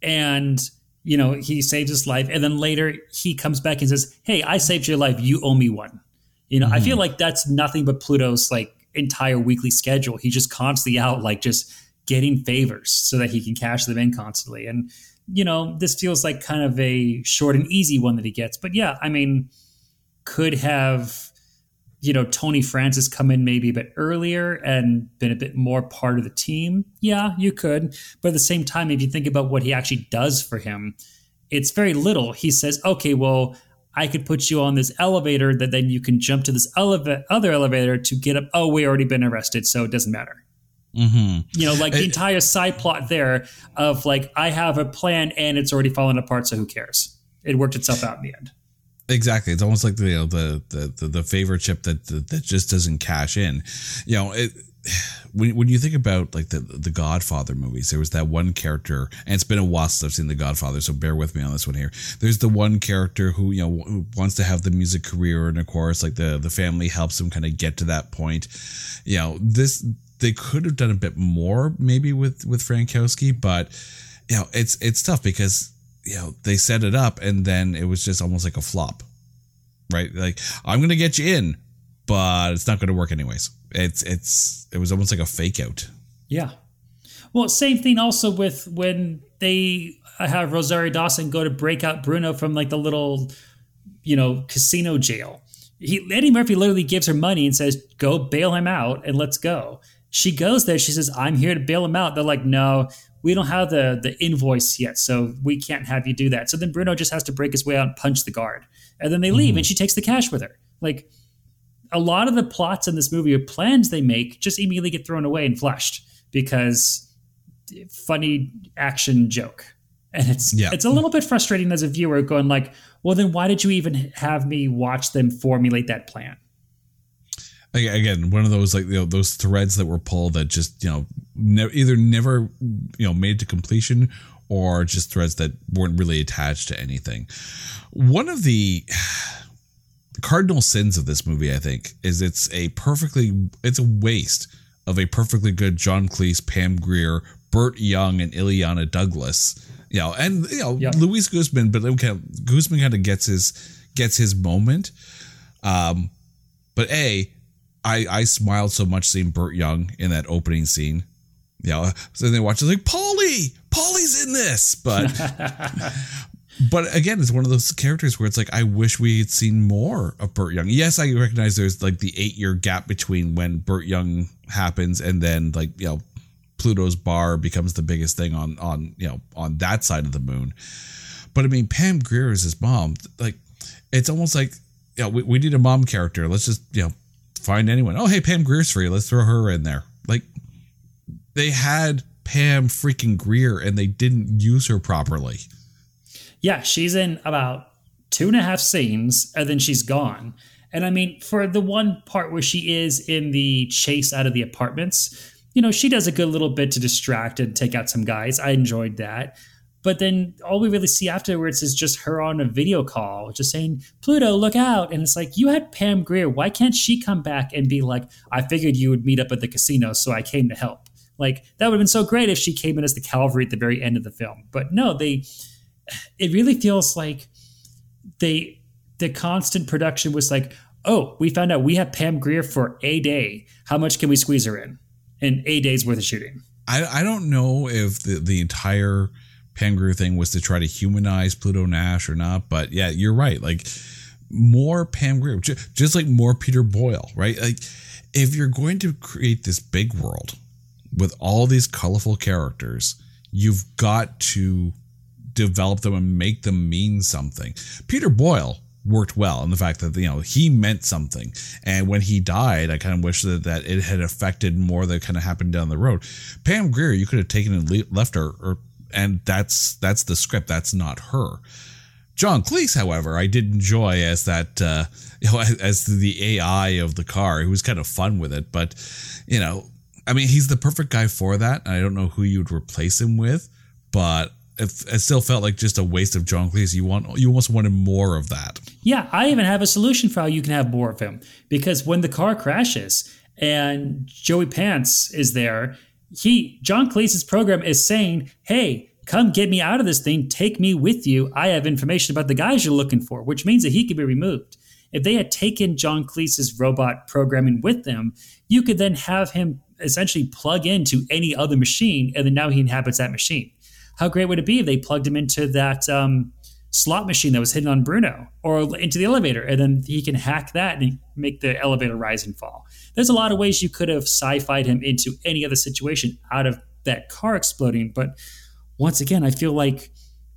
and you know, he saves his life. And then later he comes back and says, Hey, I saved your life. You owe me one. You know, mm-hmm. I feel like that's nothing but Pluto's like entire weekly schedule. He's just constantly out, like just getting favors so that he can cash them in constantly. And, you know, this feels like kind of a short and easy one that he gets. But yeah, I mean, could have you know, Tony Francis come in maybe a bit earlier and been a bit more part of the team? Yeah, you could. But at the same time, if you think about what he actually does for him, it's very little. He says, okay, well, I could put you on this elevator that then you can jump to this eleva- other elevator to get up. Oh, we already been arrested, so it doesn't matter. Mm-hmm. You know, like the entire side plot there of like, I have a plan and it's already fallen apart, so who cares? It worked itself out in the end. Exactly. It's almost like the you know, the, the, the the favorite chip that that just doesn't cash in. You know, it, when when you think about like the the Godfather movies, there was that one character, and it's been a while since I've seen the Godfather, so bear with me on this one here. There's the one character who you know who wants to have the music career, and of course, like the the family helps him kind of get to that point. You know, this they could have done a bit more maybe with with Frankowski, but you know, it's it's tough because you know they set it up and then it was just almost like a flop right? Like i'm gonna get you in but it's not gonna work anyways. It's it's it was almost like a fake out. Yeah. Well same thing also with when they have rosario dawson go to break out bruno from like the little you know casino jail. He eddie murphy literally gives her money and says go bail him out and let's go. She goes there she says i'm here to bail him out. They're like no we don't have the the invoice yet, so we can't have you do that. So then Bruno just has to break his way out and punch the guard, and then they leave, mm-hmm. and she takes the cash with her. Like a lot of the plots in this movie or plans they make just immediately get thrown away and flushed because funny action joke. And it's yeah. it's a little bit frustrating as a viewer going like, well then why did you even have me watch them formulate that plan? Again one of those like you know those threads that were pulled that just you know ne- either never you know made to completion or just threads that weren't really attached to anything. One of the cardinal sins of this movie i think is it's a perfectly it's a waste of a perfectly good john cleese pam grier burt young and illeana douglas. You know and you know yep. luis guzman but okay, guzman kind of gets his gets his moment. Um but a I I smiled so much seeing Burt Young in that opening scene. Yeah, so then they watch it like Paulie, Paulie's in this, but but again, it's one of those characters where it's like I wish we had seen more of Burt Young. Yes, I recognize there's like the eight year gap between when Burt Young happens and then like you know Pluto's bar becomes the biggest thing on on you know on that side of the moon. But I mean, Pam Grier is his mom. Like, it's almost like you know, we, we need a mom character. Let's just you know find anyone. Oh, hey, Pam Grier's free. Let's throw her in there. Like, they had Pam freaking Grier and they didn't use her properly. Yeah, she's in about two and a half scenes and then she's gone. And I mean, for the one part where she is in the chase out of the apartments, you know, she does a good little bit to distract and take out some guys. I enjoyed that. But then all we really see afterwards is just her on a video call, just saying, Pluto, look out. And it's like, you had Pam Grier. Why can't she come back and be like, I figured you would meet up at the casino, so I came to help? Like, that would have been so great if she came in as the cavalry at the very end of the film. But no, they, it really feels like they, the constant production was like, oh, we found out we have Pam Grier for a day. How much can we squeeze her in? In a day's worth of shooting. I, I don't know if the, the entire Pam Grier thing was to try to humanize Pluto Nash or not. But yeah, you're right. Like more Pam Grier, just like more Peter Boyle, right? Like if you're going to create this big world with all these colorful characters, you've got to develop them and make them mean something. Peter Boyle worked well in the fact that you know he meant something and when he died i kind of wish that, that it had affected more that kind of happened down the road pam grier you could have taken and left her or and that's that's the script. That's not her. John Cleese, however, I did enjoy as that uh, as the AI of the car. He was kind of fun with it, but you know, I mean, he's the perfect guy for that. I don't know who you would replace him with, but it, it still felt like just a waste of John Cleese. You want you almost wanted more of that. Yeah, I even have a solution for how you can have more of him because when the car crashes and Joey Pants is there he John Cleese's program is saying, "Hey, come get me out of this thing. Take me with you. I have information about the guys you're looking for," which means that he could be removed. If they had taken John Cleese's robot programming with them, you could then have him essentially plug into any other machine, and then now he inhabits that machine. How great would it be if they plugged him into that um, slot machine that was hidden on Bruno, or into the elevator, and then he can hack that and make the elevator rise and fall? there's a lot of ways you could have sci-fied him into any other situation out of that car exploding. But once again, I feel like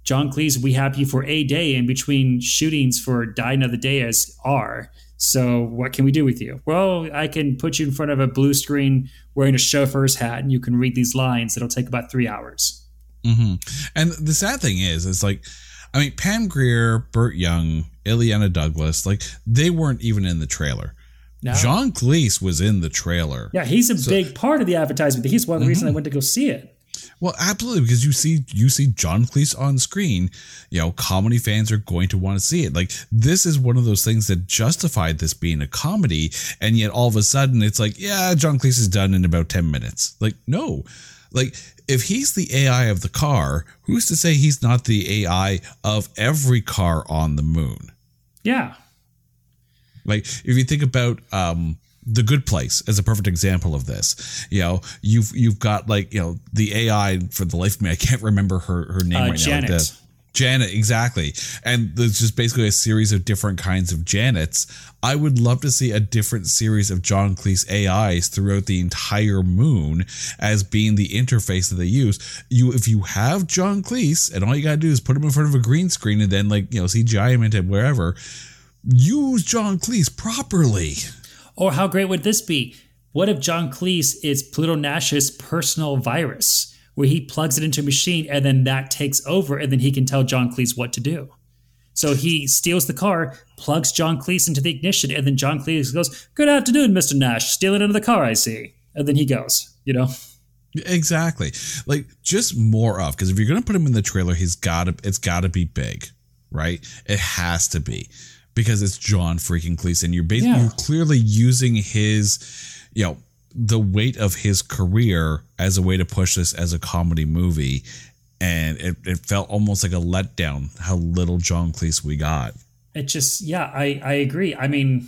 John Cleese, we have you for a day in between shootings for Die Another Day as R. So what can we do with you? Well, I can put you in front of a blue screen wearing a chauffeur's hat, and you can read these lines. It'll take about three hours. Mm-hmm. And the sad thing is, it's like, I mean, Pam Grier, Burt Young, Illeana Douglas, like they weren't even in the trailer. No. John Cleese was in the trailer. Yeah, he's a so, big part of the advertisement. He's one of the mm-hmm. reasons I went to go see it. Well, absolutely, because you see you see John Cleese on screen, you know, comedy fans are going to want to see it. Like this is one of those things that justified this being a comedy, and yet all of a sudden it's like, yeah, John Cleese is done in about 10 minutes. Like, no. Like if he's the AI of the car, who's to say he's not the AI of every car on the moon? Yeah. Like if you think about um, the Good Place as a perfect example of this, you know, you've you've got like you know the AI for the life of me, I can't remember her her name uh, right Janet. now. Like Janet, exactly. And there's just basically a series of different kinds of Janets. I would love to see a different series of John Cleese AIs throughout the entire moon as being the interface that they use. You if you have John Cleese and all you gotta do is put him in front of a green screen and then like, you know, CGI him into wherever, use John Cleese properly. Or how great would this be? What if John Cleese is Pluto Nash's personal virus, where he plugs it into a machine and then that takes over, and then he can tell John Cleese what to do? So he steals the car, plugs John Cleese into the ignition, and then John Cleese goes, Good afternoon, Mr. Nash. Stealing into the car, I see. And then he goes, you know? Exactly. Like just more of because if you're gonna put him in the trailer, he's gotta it's gotta be big, right? It has to be because it's John freaking Cleese. And you're basically yeah. you're clearly using his, you know, the weight of his career as a way to push this as a comedy movie. And it, it felt almost like a letdown how little John Cleese we got. It just, yeah, I, I agree. I mean,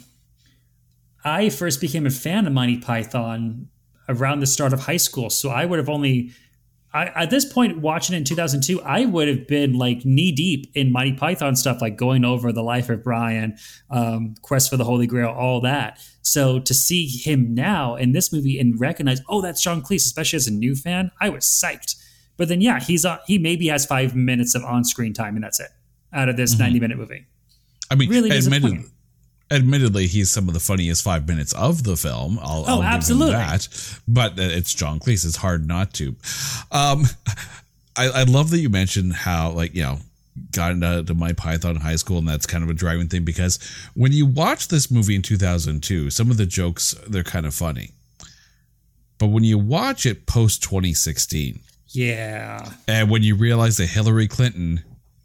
I first became a fan of Monty Python around the start of high school. So I would have only, I, at this point, watching it in 2002, I would have been like knee deep in Monty Python stuff, like going over the life of Brian, um, Quest for the Holy Grail, all that. So to see him now in this movie and recognize, oh, that's John Cleese, especially as a new fan, I was psyched. But then, yeah, he's uh, he maybe has five minutes of on screen time, and that's it out of this mm-hmm. 90 minute movie. I mean, really admitted, admittedly, he's some of the funniest five minutes of the film. I'll, oh, I'll absolutely. that. But it's John Cleese. It's hard not to. Um, I, I love that you mentioned how, like, you know, got into my Python in high school, and that's kind of a driving thing because when you watch this movie in 2002, some of the jokes they're kind of funny, but when you watch it post 2016, yeah, and when you realize that Hillary Clinton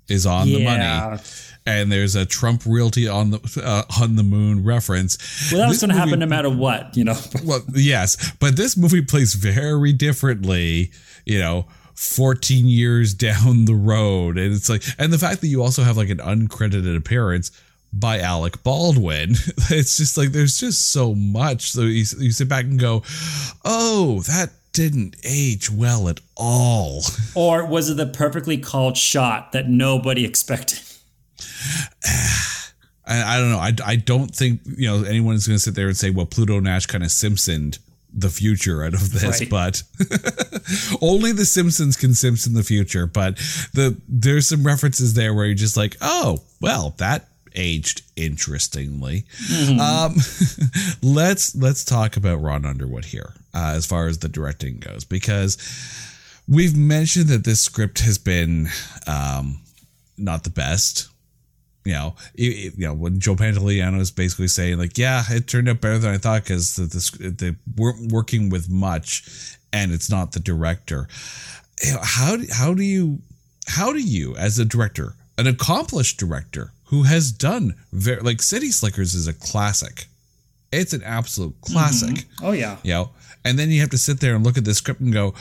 is on yeah. the money and there's a Trump Realty on the uh, on the moon reference. Well, that's going to happen no matter what, you know. well, yes, but this movie plays very differently, you know. 14 years down the road and it's like and the fact that you also have like an uncredited appearance by Alec Baldwin. It's just like there's just so much. So you, you sit back and go, "Oh, that didn't age well at all." Or was it the perfectly called shot that nobody expected? I, I don't know. I, I don't think you know anyone is going to sit there and say, "Well, Pluto Nash kind of Simpsoned the future out of this," right. but only the Simpsons can Simpson the future. But the there's some references there where you're just like, "Oh, well, that aged interestingly." Mm-hmm. Um, let's let's talk about Ron Underwood here uh, as far as the directing goes because we've mentioned that this script has been um, not the best you know, it, you know when Joe Pantoliano is basically saying like, yeah, it turned out better than I thought because the, the, they weren't working with much, and it's not the director. You know, how how do you how do you as a director, an accomplished director who has done very like City Slickers is a classic. It's an absolute classic. Mm-hmm. Oh yeah. You know, and then you have to sit there and look at the script and go,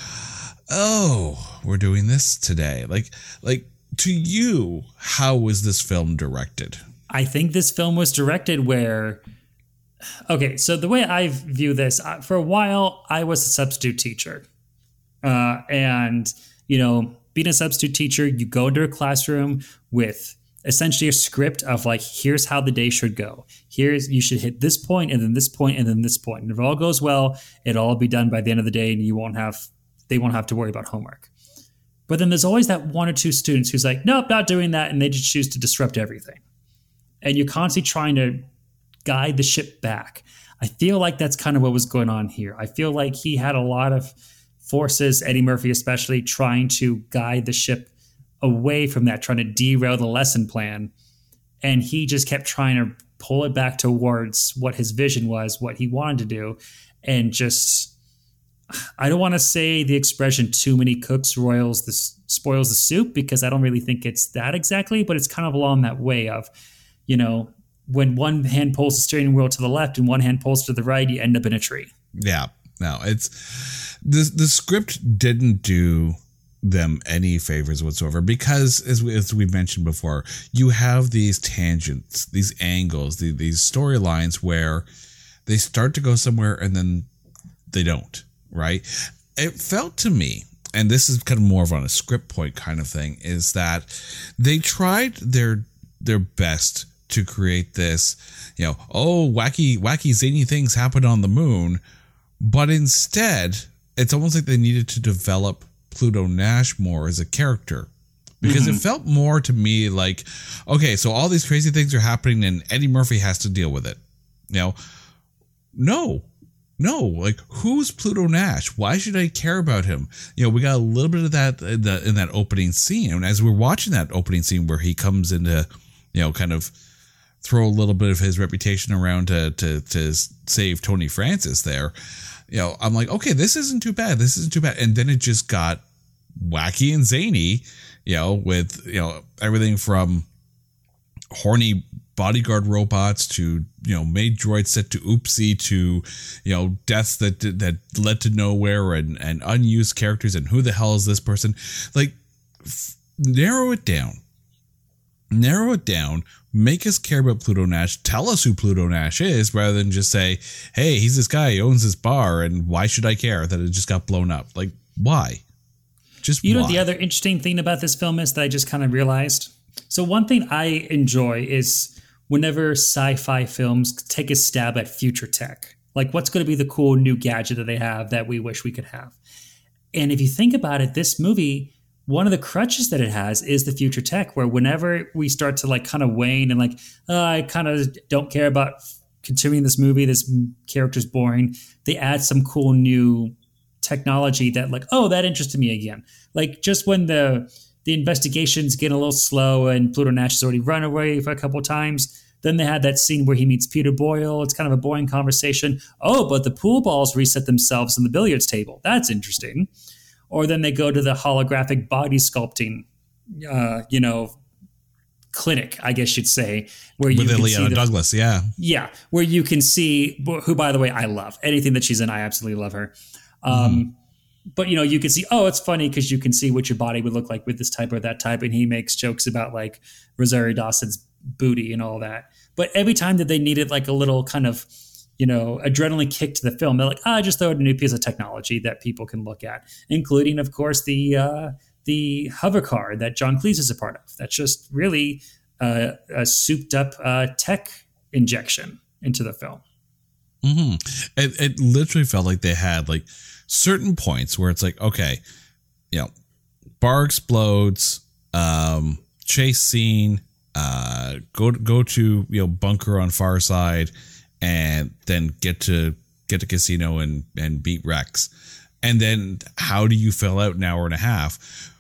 "Oh, we're doing this today." Like like to you, how was this film directed? I think this film was directed where. Okay, so the way I view this, for a while, I was a substitute teacher. Uh, and, you know, being a substitute teacher, you go into a classroom with essentially a script of like, here's how the day should go. Here's, you should hit this point and then this point and then this point. And if it all goes well, it'll all be done by the end of the day and you won't have, they won't have to worry about homework. But then there's always that one or two students who's like, nope, not doing that. And they just choose to disrupt everything. And you're constantly trying to guide the ship back. I feel like that's kind of what was going on here. I feel like he had a lot of forces, Eddie Murphy especially, trying to guide the ship away from that, trying to derail the lesson plan. And he just kept trying to pull it back towards what his vision was, what he wanted to do, and just I don't want to say the expression "too many cooks royals the spoils the soup" because I don't really think it's that exactly, but it's kind of along that way of, you know, when one hand pulls the steering wheel to the left and one hand pulls to the right, you end up in a tree. Yeah, no, it's the the script didn't do them any favors whatsoever because as we, as we mentioned before you have these tangents these angles the, these storylines where they start to go somewhere and then they don't right? It felt to me, and this is kind of more of on a script point kind of thing, is that they tried their their best to create this, you know, oh wacky wacky zany things happen on the moon, but instead it's almost like they needed to develop Pluto Nash more as a character because mm-hmm. it felt more to me like okay so all these crazy things are happening and eddie murphy has to deal with it you know no no, like who's Pluto Nash? Why should I care about him? You know, we got a little bit of that in, the, in that opening scene, and as we're watching that opening scene where he comes into, you know, kind of throw a little bit of his reputation around to to to save Tony Francis there, you know, I'm like, okay, this isn't too bad. This isn't too bad, and then it just got wacky and zany, you know, with you know everything from horny bodyguard robots to you know made droids set to oopsie to you know deaths that that led to nowhere and and unused characters and who the hell is this person? Like f- narrow it down narrow it down, make us care about Pluto Nash, tell us who Pluto Nash is, rather than just say, hey, he's this guy, he owns this bar, and why should I care that it just got blown up? Like, why? Just You know, the other interesting thing about this film is that I just kind of realized. So, one thing I enjoy is whenever sci fi films take a stab at future tech. Like, what's going to be the cool new gadget that they have that we wish we could have? And if you think about it, this movie, one of the crutches that it has is the future tech, where whenever we start to like kind of wane and like, oh, I kind of don't care about continuing this movie, this character's boring, they add some cool new technology that like, oh, that interested me again. Like just when the the investigations get a little slow and Pluto Nash has already run away for a couple times. Then they had that scene where he meets Peter Boyle. It's kind of a boring conversation. Oh, but the pool balls reset themselves on the billiards table. That's interesting. Or then they go to the holographic body sculpting, uh, you know, clinic, I guess you'd say, where you With can Illeana see the, Douglas, yeah. yeah, where you can see who, by the way, I love anything that she's in. I absolutely love her. Um, But you know, you can see. Oh, it's funny because you can see what your body would look like with this type or that type, and he makes jokes about like Rosario Dawson's booty and all that. But every time that they needed like a little kind of you know adrenaline kick to the film, they're like, ah, just throw in a new piece of technology that people can look at, including, of course, the uh, the hover car that John Cleese is a part of. That's just really uh, a souped up uh, tech injection into the film. Mm-hmm. It, it literally felt like they had like certain points where it's like, okay, you know, bar explodes, um, chase scene, uh, go go to you know bunker on far side, and then get to get to casino and and beat Rex, and then how do you fill out an hour and a half?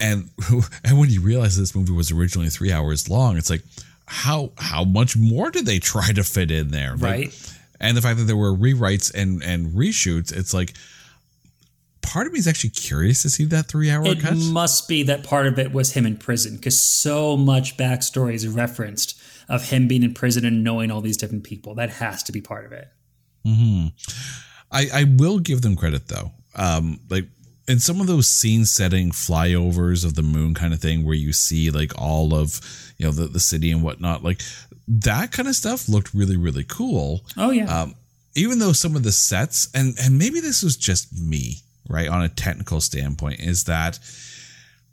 And and when you realize this movie was originally three hours long, it's like how how much more did they try to fit in there? Like, Right. and the fact that there were rewrites and and reshoots, it's like part of me is actually curious to see that three hour It cut. must be that part of it was him in prison because so much backstory is referenced of him being in prison and knowing all these different people. That has to be part of it. hmm I I will give them credit though. Um, like in some of those scene setting flyovers of the moon kind of thing, where you see like all of you know the the city and whatnot, like that kind of stuff looked really really cool. Oh yeah, um, even though some of the sets and and maybe this was just me right on a technical standpoint is that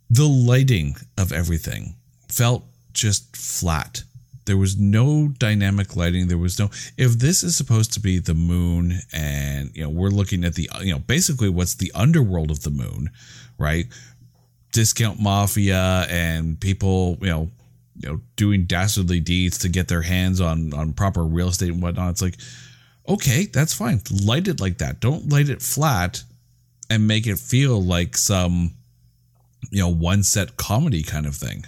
the lighting of everything felt just flat there was no dynamic lighting. There was no if this is supposed to be the moon and you know we're looking at the you know basically what's the underworld of the moon right? Discount mafia and people you know you know doing dastardly deeds to get their hands on on proper real estate and whatnot. It's like okay that's fine. Light it like that. Don't light it flat and make it feel like some you know one set comedy kind of thing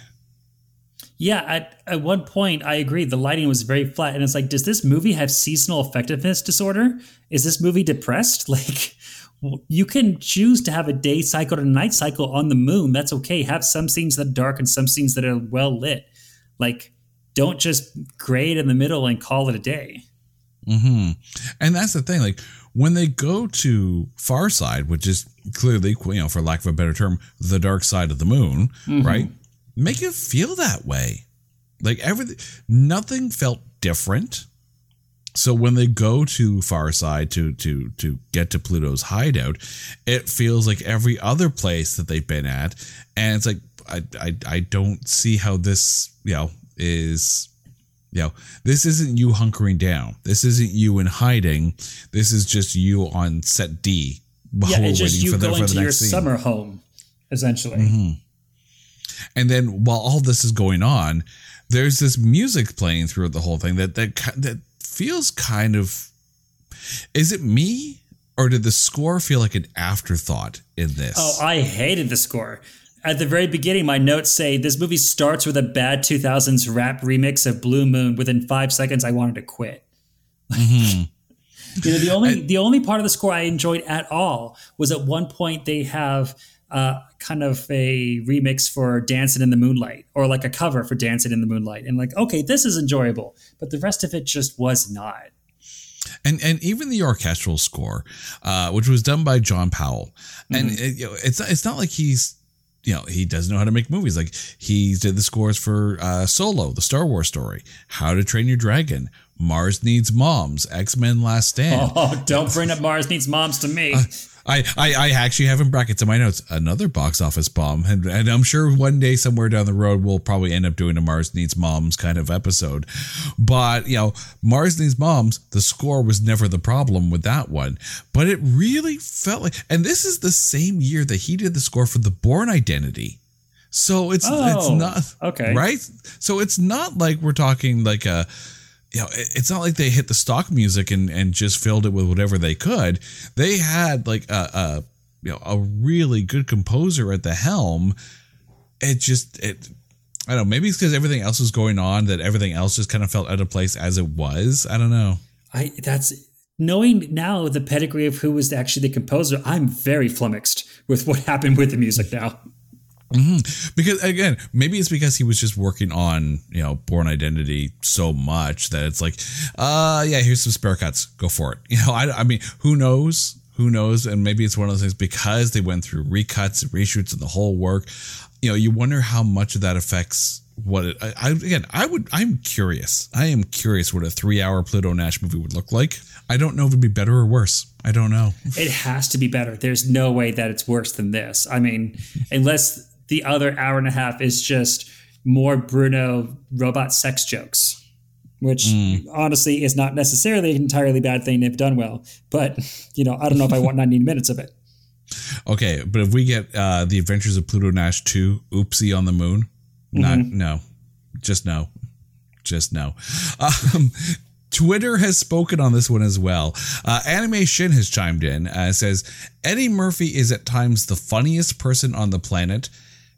yeah. At at one point, I agree. The lighting was very flat, and it's like, does this movie have seasonal effectiveness disorder? Is this movie depressed? Like, you can choose to have a day cycle and a night cycle on the moon. That's okay. Have some scenes that are dark and some scenes that are well lit. Like, don't just grade in the middle and call it a day. hmm And that's the thing. Like when they go to Far Side, which is clearly, you know, for lack of a better term, the dark side of the moon, right? Make it feel that way. Like everything, nothing felt different. So when they go to Farside to to to get to Pluto's hideout, it feels like every other place that they've been at, and it's like I I, I don't see how this you know is you know, this isn't you hunkering down. This isn't you in hiding. This is just you on set D. yeah, it's just you going to your scene. summer home, essentially. Mm-hmm. And then while all this is going on, there's this music playing throughout the whole thing that that that feels kind of. Is it me or did the score feel like an afterthought in this? Oh, I hated the score. At the very beginning, my notes say this movie starts with a bad 2000s rap remix of Blue Moon. Within five seconds, I wanted to quit. Mm-hmm. you know, the only the only part of the score I enjoyed at all was at one point they have uh, kind of a remix for "Dancing in the Moonlight" or like a cover for "Dancing in the Moonlight," and like, okay, this is enjoyable, but the rest of it just was not. and and even the orchestral score, uh, which was done by John Powell, and Mm-hmm. it, you know, it's it's not like he's you know, he doesn't know how to make movies. Like he did the scores for uh, Solo, the Star Wars story, How to Train Your Dragon, Mars Needs Moms, X Men Last Stand. Oh, don't bring up Mars Needs Moms to me. Uh, I, I, I actually have in brackets in my notes another box office bomb, and, and I'm sure one day somewhere down the road we'll probably end up doing a Mars Needs Moms kind of episode. But you know, Mars Needs Moms, the score was never the problem with that one, but it really felt like, and this is the same year that he did the score for the Bourne Identity. So it's oh, it's not okay, right? So it's not like we're talking like a you know, it's not like they hit the stock music and, and just filled it with whatever they could. They had like a, a you know a really good composer at the helm. It just it I don't know, maybe it's because everything else was going on that everything else just kind of felt out of place as it was. I don't know. I that's knowing now the pedigree of who was actually the composer, I'm very flummoxed with what happened with the music now. Mm-hmm. Because again, maybe it's because he was just working on you know Bourne Identity so much that it's like, uh, yeah, here's some spare cuts, go for it. You know, I, I mean, who knows? Who knows? And maybe it's one of those things because they went through recuts and reshoots and the whole work. You know, you wonder how much of that affects what it. I, I again, I would. I'm curious. I am curious what a three-hour Pluto Nash movie would look like. I don't know if it'd be better or worse. I don't know. It has to be better. There's no way that it's worse than this. I mean, unless the other hour and a half is just more Bruno robot sex jokes, which mm. honestly is not necessarily an entirely bad thing if done well. But, you know, I don't know if I want 90 minutes of it. Okay, but if we get uh, The Adventures of Pluto Nash 2, Oopsie on the Moon, not, mm-hmm. no, just no. Just no. Um, Twitter has spoken on this one as well. Uh, Anime Shin has chimed in. Uh, says Eddie Murphy is at times the funniest person on the planet,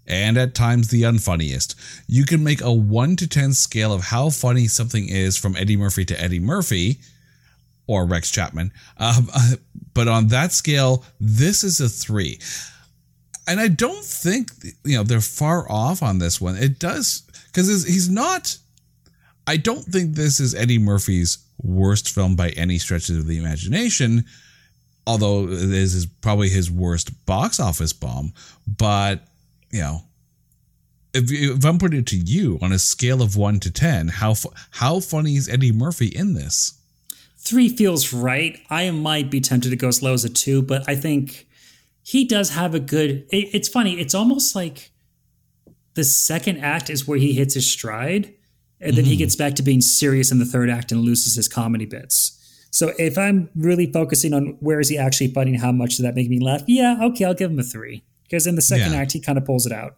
and at times the unfunniest. You can make a 1 to 10 scale of how funny something is from Eddie Murphy to Eddie Murphy or Rex Chapman. Um, but on that scale, this is a 3. And I don't think, you know, they're far off on this one. It does, because he's not, I don't think this is Eddie Murphy's worst film by any stretch of the imagination although this is probably his worst box office bomb. But you know, if, if I'm putting it to you on a scale of one to ten, how how funny is Eddie Murphy in this? Three feels right. I might be tempted to go as low as a two, but I think he does have a good. It, it's funny. It's almost like the second act is where he hits his stride, and then mm. he mm-hmm. gets back to being serious in the third act and loses his comedy bits. So if I'm really focusing on where is he actually funny, how much does that make me laugh? Yeah, okay, I'll give him a three because in the second yeah. act he kind of pulls it out.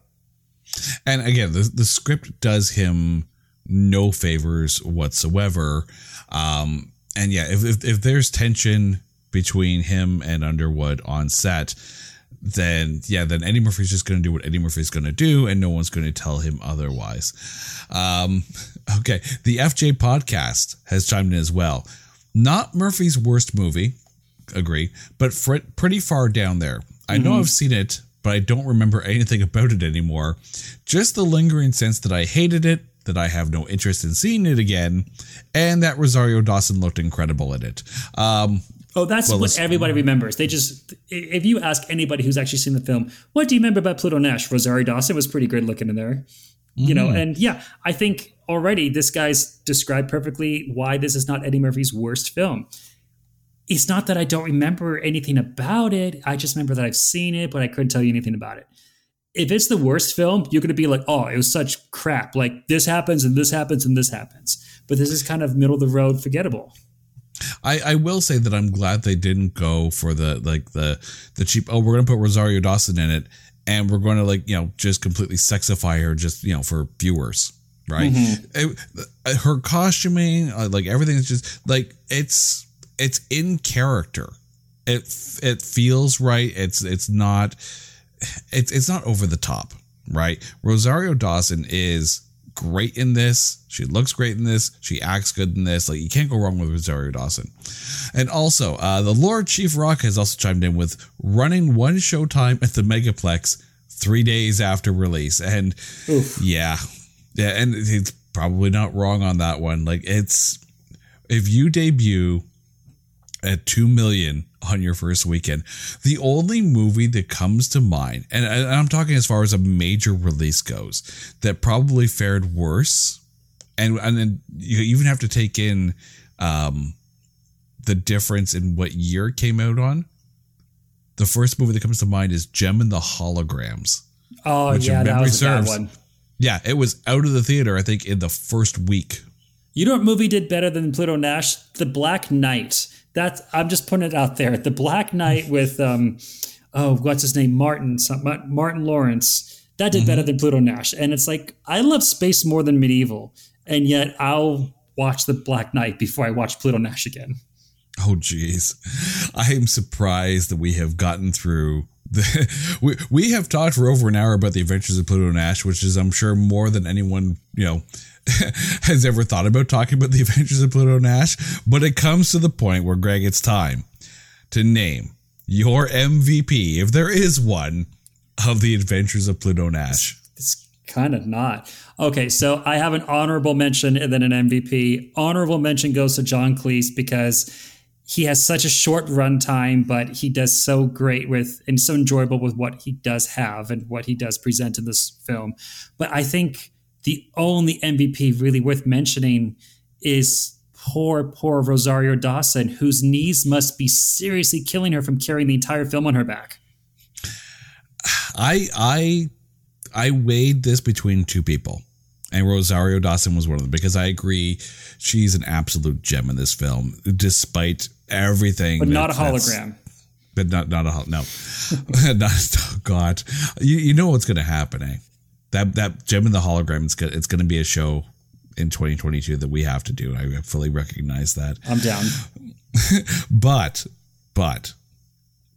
And again, the the script does him no favors whatsoever. Um, and yeah, if, if, if there's tension between him and Underwood on set, then yeah, then Eddie Murphy's just going to do what Eddie Murphy's going to do, and no one's going to tell him otherwise. Um, okay, the FJ podcast has chimed in as well. Not Murphy's worst movie, agree, but fr- pretty far down there. I know mm-hmm. I've seen it, but I don't remember anything about it anymore. Just the lingering sense that I hated it, that I have no interest in seeing it again, and that Rosario Dawson looked incredible in it. Um, oh, that's well, what everybody remembers. They just, if you ask anybody who's actually seen the film, what do you remember about Pluto Nash? Rosario Dawson was pretty good looking in there. Mm-hmm. You know, mm-hmm. and yeah, I think already this guy's described perfectly why this is not Eddie Murphy's worst film it's not that I don't remember anything about it. I just remember that I've seen it, but I couldn't tell you anything about it. If it's the worst film, you're going to be like, oh, it was such crap. Like this happens and this happens and this happens. But this is kind of middle of the road forgettable. I, I will say that I'm glad they didn't go for the like the the cheap. Oh, we're going to put Rosario Dawson in it, and we're going to like you know just completely sexify her just you know for viewers, right? Mm-hmm. It, her costuming, uh, like everything is just like it's it's in character. It it feels right. It's it's not it's it's not over the top, right? Rosario Dawson is great in this. She looks great in this. She acts good in this. Like you can't go wrong with Rosario Dawson. And also, uh, the Lord Chief Rock has also chimed in with running one showtime at the Megaplex three days after release. And Oof. yeah, yeah, and it's probably not wrong on that one. Like it's if you debut at 2 million on your first weekend. The only movie that comes to mind, and I'm talking as far as a major release goes, that probably fared worse, and and then you even have to take in um, the difference in what year it came out on. The first movie that comes to mind is Jem and the Holograms. Oh yeah, that was serves, a bad one. Yeah, it was out of the theater. I think in the first week. You know what movie did better than Pluto Nash? The Black Knight that's I'm just putting it out there. The Black Knight with um, oh, what's his name? Martin Martin Lawrence. That did mm-hmm. better than Pluto Nash. And it's like I love space more than medieval, and yet I'll watch the Black Knight before I watch Pluto Nash again. Oh, geez, I am surprised that we have gotten through the, we, we have talked for over an hour about the adventures of Pluto Nash, which is, I'm sure, more than anyone, you know, has ever thought about talking about the adventures of Pluto Nash. But it comes to the point where, Greg, it's time to name your MVP, if there is one, of the adventures of Pluto Nash. It's kind of not. Okay, so I have an honorable mention and then an MVP. Honorable mention goes to John Cleese because he has such a short runtime, but he does so great with and so enjoyable with what he does have and what he does present in this film. But I think the only MVP really worth mentioning is poor, poor Rosario Dawson, whose knees must be seriously killing her from carrying the entire film on her back. I I I weighed this between two people. And Rosario Dawson was one of them because I agree she's an absolute gem in this film, despite everything. But not a hologram. But not not a no, not oh God. You you know what's going to happen, eh? That that gem in the hologram it's gonna, it's going to be a show in 2022 that we have to do i fully recognize that. I'm down. But but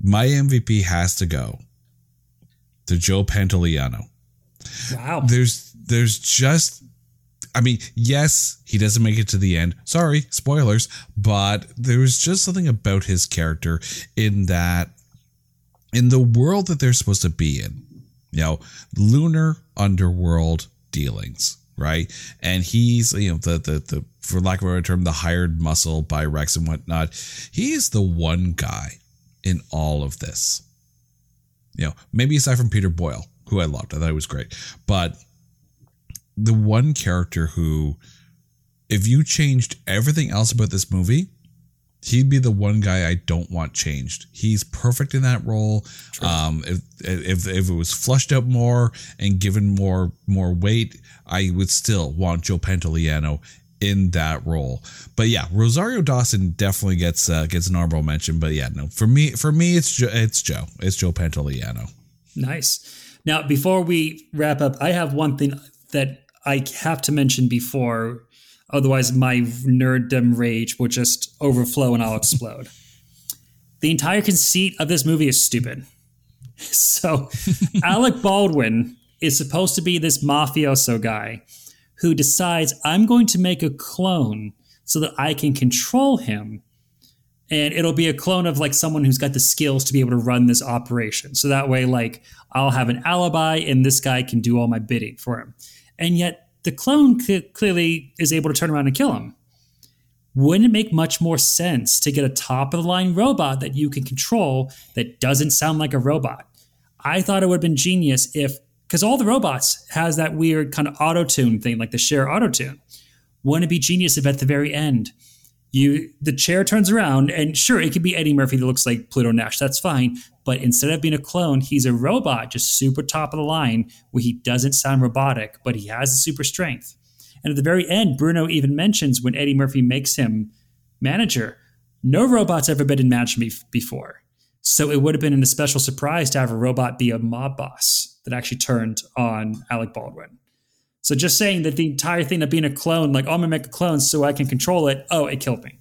my mvp has to go to joe pantoliano. Wow. There's there's just I mean, yes, he doesn't make it to the end. Sorry, spoilers, but there's just something about his character in that in the world that they're supposed to be in you know, lunar underworld dealings, right? And he's, you know, the, the, the, for lack of a better term, the hired muscle by Rex and whatnot. He is the one guy in all of this. You know, maybe aside from Peter Boyle, who I loved, I thought he was great, but the one character who, if you changed everything else about this movie, he'd be the one guy I don't want changed. He's perfect in that role. Um, if, if if it was flushed out more and given more more weight, I would still want Joe Pantoliano in that role. But yeah, Rosario Dawson definitely gets uh, gets an honorable mention. But yeah, no, for me for me it's jo- it's Joe. It's Joe Pantoliano. Nice. Now, before we wrap up, I have one thing that I have to mention before Otherwise, my nerddom rage will just overflow and I'll explode. the entire conceit of this movie is stupid. So, Alec Baldwin is supposed to be this mafioso guy who decides, I'm going to make a clone so that I can control him. And it'll be a clone of like someone who's got the skills to be able to run this operation. So that way, like, I'll have an alibi and this guy can do all my bidding for him. And yet, the clone clearly is able to turn around and kill him. Wouldn't it make much more sense to get a top of the line robot that you can control that doesn't sound like a robot? I thought it would have been genius if, because all the robots has that weird kind of auto tune thing, like the Cher auto tune. Wouldn't it be genius if at the very end, you the chair turns around and sure it could be Eddie Murphy that looks like Pluto Nash, that's fine. But instead of being a clone, he's a robot, just super top of the line, where he doesn't sound robotic, but he has a super strength. And at the very end, Bruno even mentions when Eddie Murphy makes him manager, no robot's ever been in management before. So it would have been a special surprise to have a robot be a mob boss that actually turned on Alec Baldwin. So just saying that the entire thing of being a clone, like, oh, I'm gonna make a clone so I can control it. Oh, it killed me.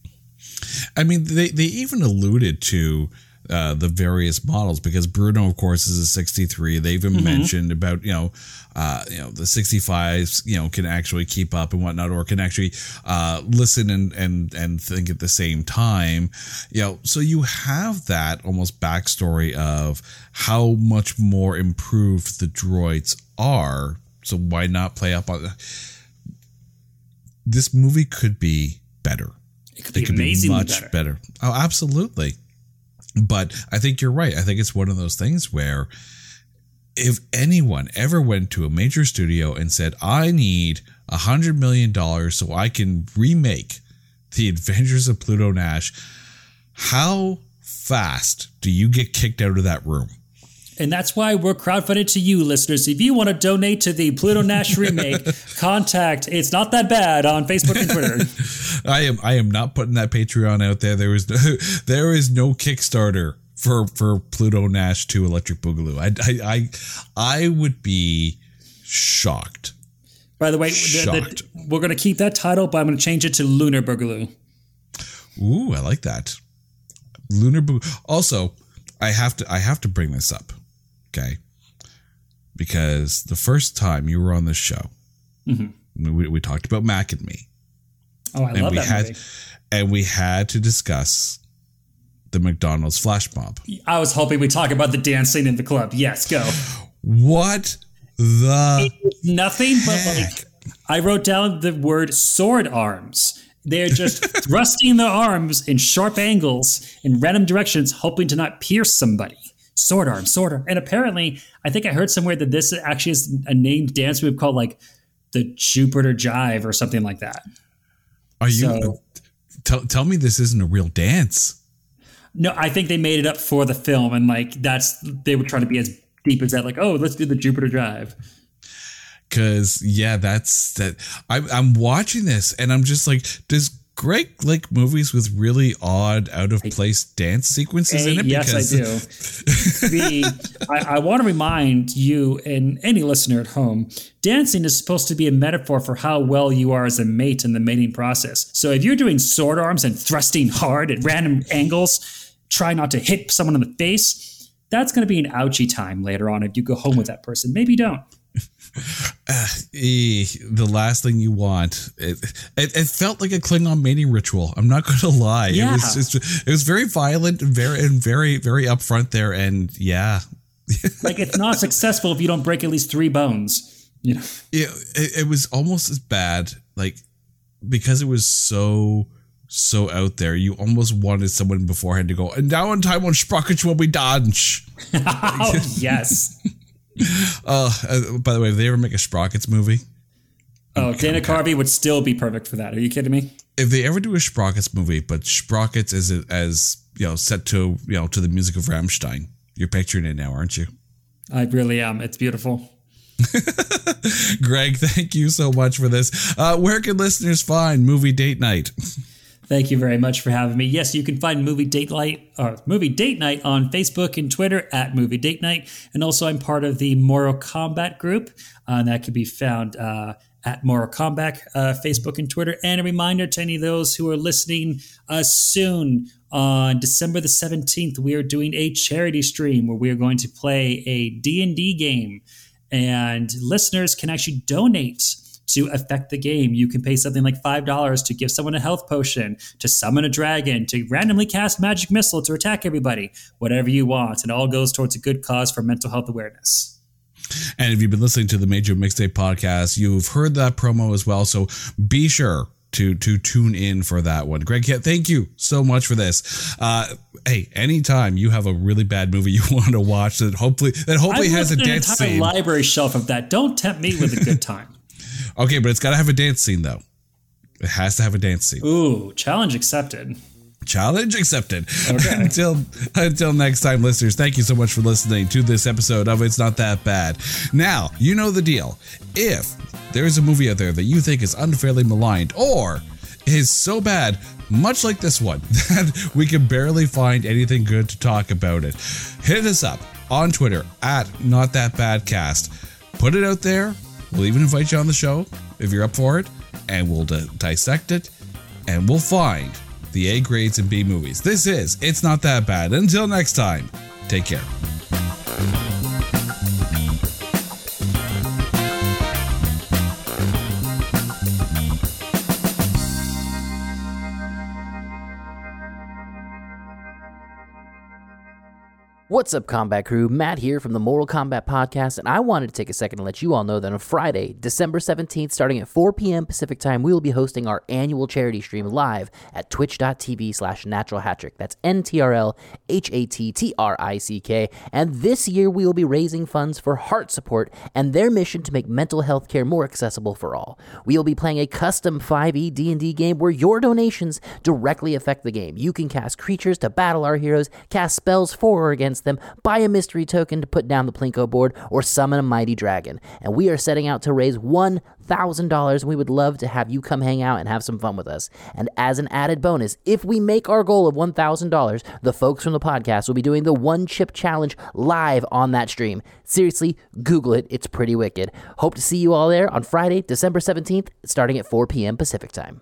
I mean, they, they even alluded to uh, the various models because Bruno, of course, is a 63. They even mm-hmm. mentioned about you know, uh, you know, the 65s, you know, can actually keep up and whatnot, or can actually uh, listen and and and think at the same time. You know, so you have that almost backstory of how much more improved the droids are. So why not play up on this movie? Could be better it could be amazingly much better. better. Oh, absolutely. But I think you're right. I think it's one of those things where if anyone ever went to a major studio and said, I need a hundred million dollars so I can remake the adventures of Pluto Nash, how fast do you get kicked out of that room? And that's why we're crowdfunded to you, listeners. If you want to donate to the Pluto Nash remake, contact It's Not That Bad on Facebook and Twitter. I am I am not putting that Patreon out there. There is no, there is no Kickstarter for for Pluto Nash to Electric Boogaloo. I I I, I would be shocked. By the way, the, the, we're going to keep that title, but I'm going to change it to Lunar Boogaloo. Ooh, I like that. Lunar Boogaloo. Also, I have to I have to bring this up, okay? Because the first time you were on this show, mm-hmm. we, we talked about Mac and me, Oh, I and love we that had movie. and we had to discuss the McDonald's flash mob. I was hoping we'd talk about the dancing in the club. Yes, go. What the Nothing but like I wrote down the word sword arms. They're just thrusting their arms in sharp angles in random directions, hoping to not pierce somebody. Sword arm, sword arm. And apparently, I think I heard somewhere that this actually is a named dance move called like the Jupiter Jive or something like that. are you? So- uh, tell tell me this isn't a real dance. No, I think they made it up for the film, and like that's they were trying to be as deep as that. Like, oh, let's do the Jupiter Drive. Cause yeah, that's that. I'm I'm watching this and I'm just like, does Greg like movies with really odd, out of place dance sequences in it? yes, I do. the, I, I want to remind you and any listener at home dancing is supposed to be a metaphor for how well you are as a mate in the mating process. So if you're doing sword arms and thrusting hard at random angles, try not to hit someone in the face, that's going to be an ouchy time later on if you go home with that person. Maybe don't. Eh, the last thing you want. It, it, it felt like a Klingon mating ritual. I'm not going to lie. It Yeah. was just, it was very violent and very and very very upfront there. And yeah, Like it's not successful if you don't break at least three bones. You know. it, it, it was almost as bad. Like because it was so so out there, you almost wanted someone beforehand to go. And now in time on sprockets will be dodge. Oh, yes. Uh, uh, by the way, if they ever make a Sprockets movie, Oh, Dana Carvey would still be perfect for that. Are you kidding me? if they ever do a Sprockets movie, but Sprockets is as you know set to you know to the music of Rammstein, you're picturing it now, aren't you? I really am. It's beautiful. Greg, thank you so much for this. Uh, where can listeners find Movie Date Night? Thank you very much for having me. Yes, you can find Movie Date Night or Movie Date Night on Facebook and Twitter at Movie Date Night, and also I'm part of the Mortal Kombat group, uh, and that can be found uh, at Mortal Kombat, uh, Facebook and Twitter. And a reminder to any of those who are listening uh, soon on December the 17th, we are doing a charity stream where we are going to play a D&D game, and listeners can actually donate to affect the game. You can pay something like $5 to give someone a health potion, to summon a dragon, to randomly cast magic missile to attack everybody, whatever you want. It all goes towards a good cause for mental health awareness. And if you've been listening to the Major Mixtape podcast, you've heard that promo as well. So be sure to to tune in for that one. Greg, thank you so much for this. Uh, hey, anytime you have a really bad movie you want to watch that hopefully that hopefully I've has a looked an dance entire scene. library shelf of that. Don't tempt me with a good time. Okay, but it's got to have a dance scene though. It has to have a dance scene. Ooh, challenge accepted. Challenge accepted. until until next time, listeners. Thank you so much for listening to this episode of It's Not That Bad. Now you know the deal. If there is a movie out there that you think is unfairly maligned or is so bad, much like this one, that we can barely find anything good to talk about it, hit us up on Twitter at Not That Bad Cast. Put it out there. We'll even invite you on the show if you're up for it, and we'll di- dissect it, and we'll find the A grades and B movies. This is It's Not That Bad. Until next time, take care. What's up, combat crew? Matt here from the Mortal Kombat Podcast, and I wanted to take a second to let you all know that on Friday, December 17th, starting at 4 p.m. Pacific Time, we will be hosting our annual charity stream live at twitch.tv slash natural trick. That's N-T-R-L H-A-T-T-R-I-C-K. And this year, we will be raising funds for Heart Support and their mission to make mental health care more accessible for all. We will be playing a custom 5e D&D game where your donations directly affect the game. You can cast creatures to battle our heroes, cast spells for or against them, buy a mystery token to put down the Plinko board, or summon a mighty dragon. And we are setting out to raise $1,000, and we would love to have you come hang out and have some fun with us. And as an added bonus, if we make our goal of $1,000, the folks from the podcast will be doing the One Chip Challenge live on that stream. Seriously, Google it. It's pretty wicked. Hope to see you all there on Friday, December 17th, starting at 4 p.m. Pacific time.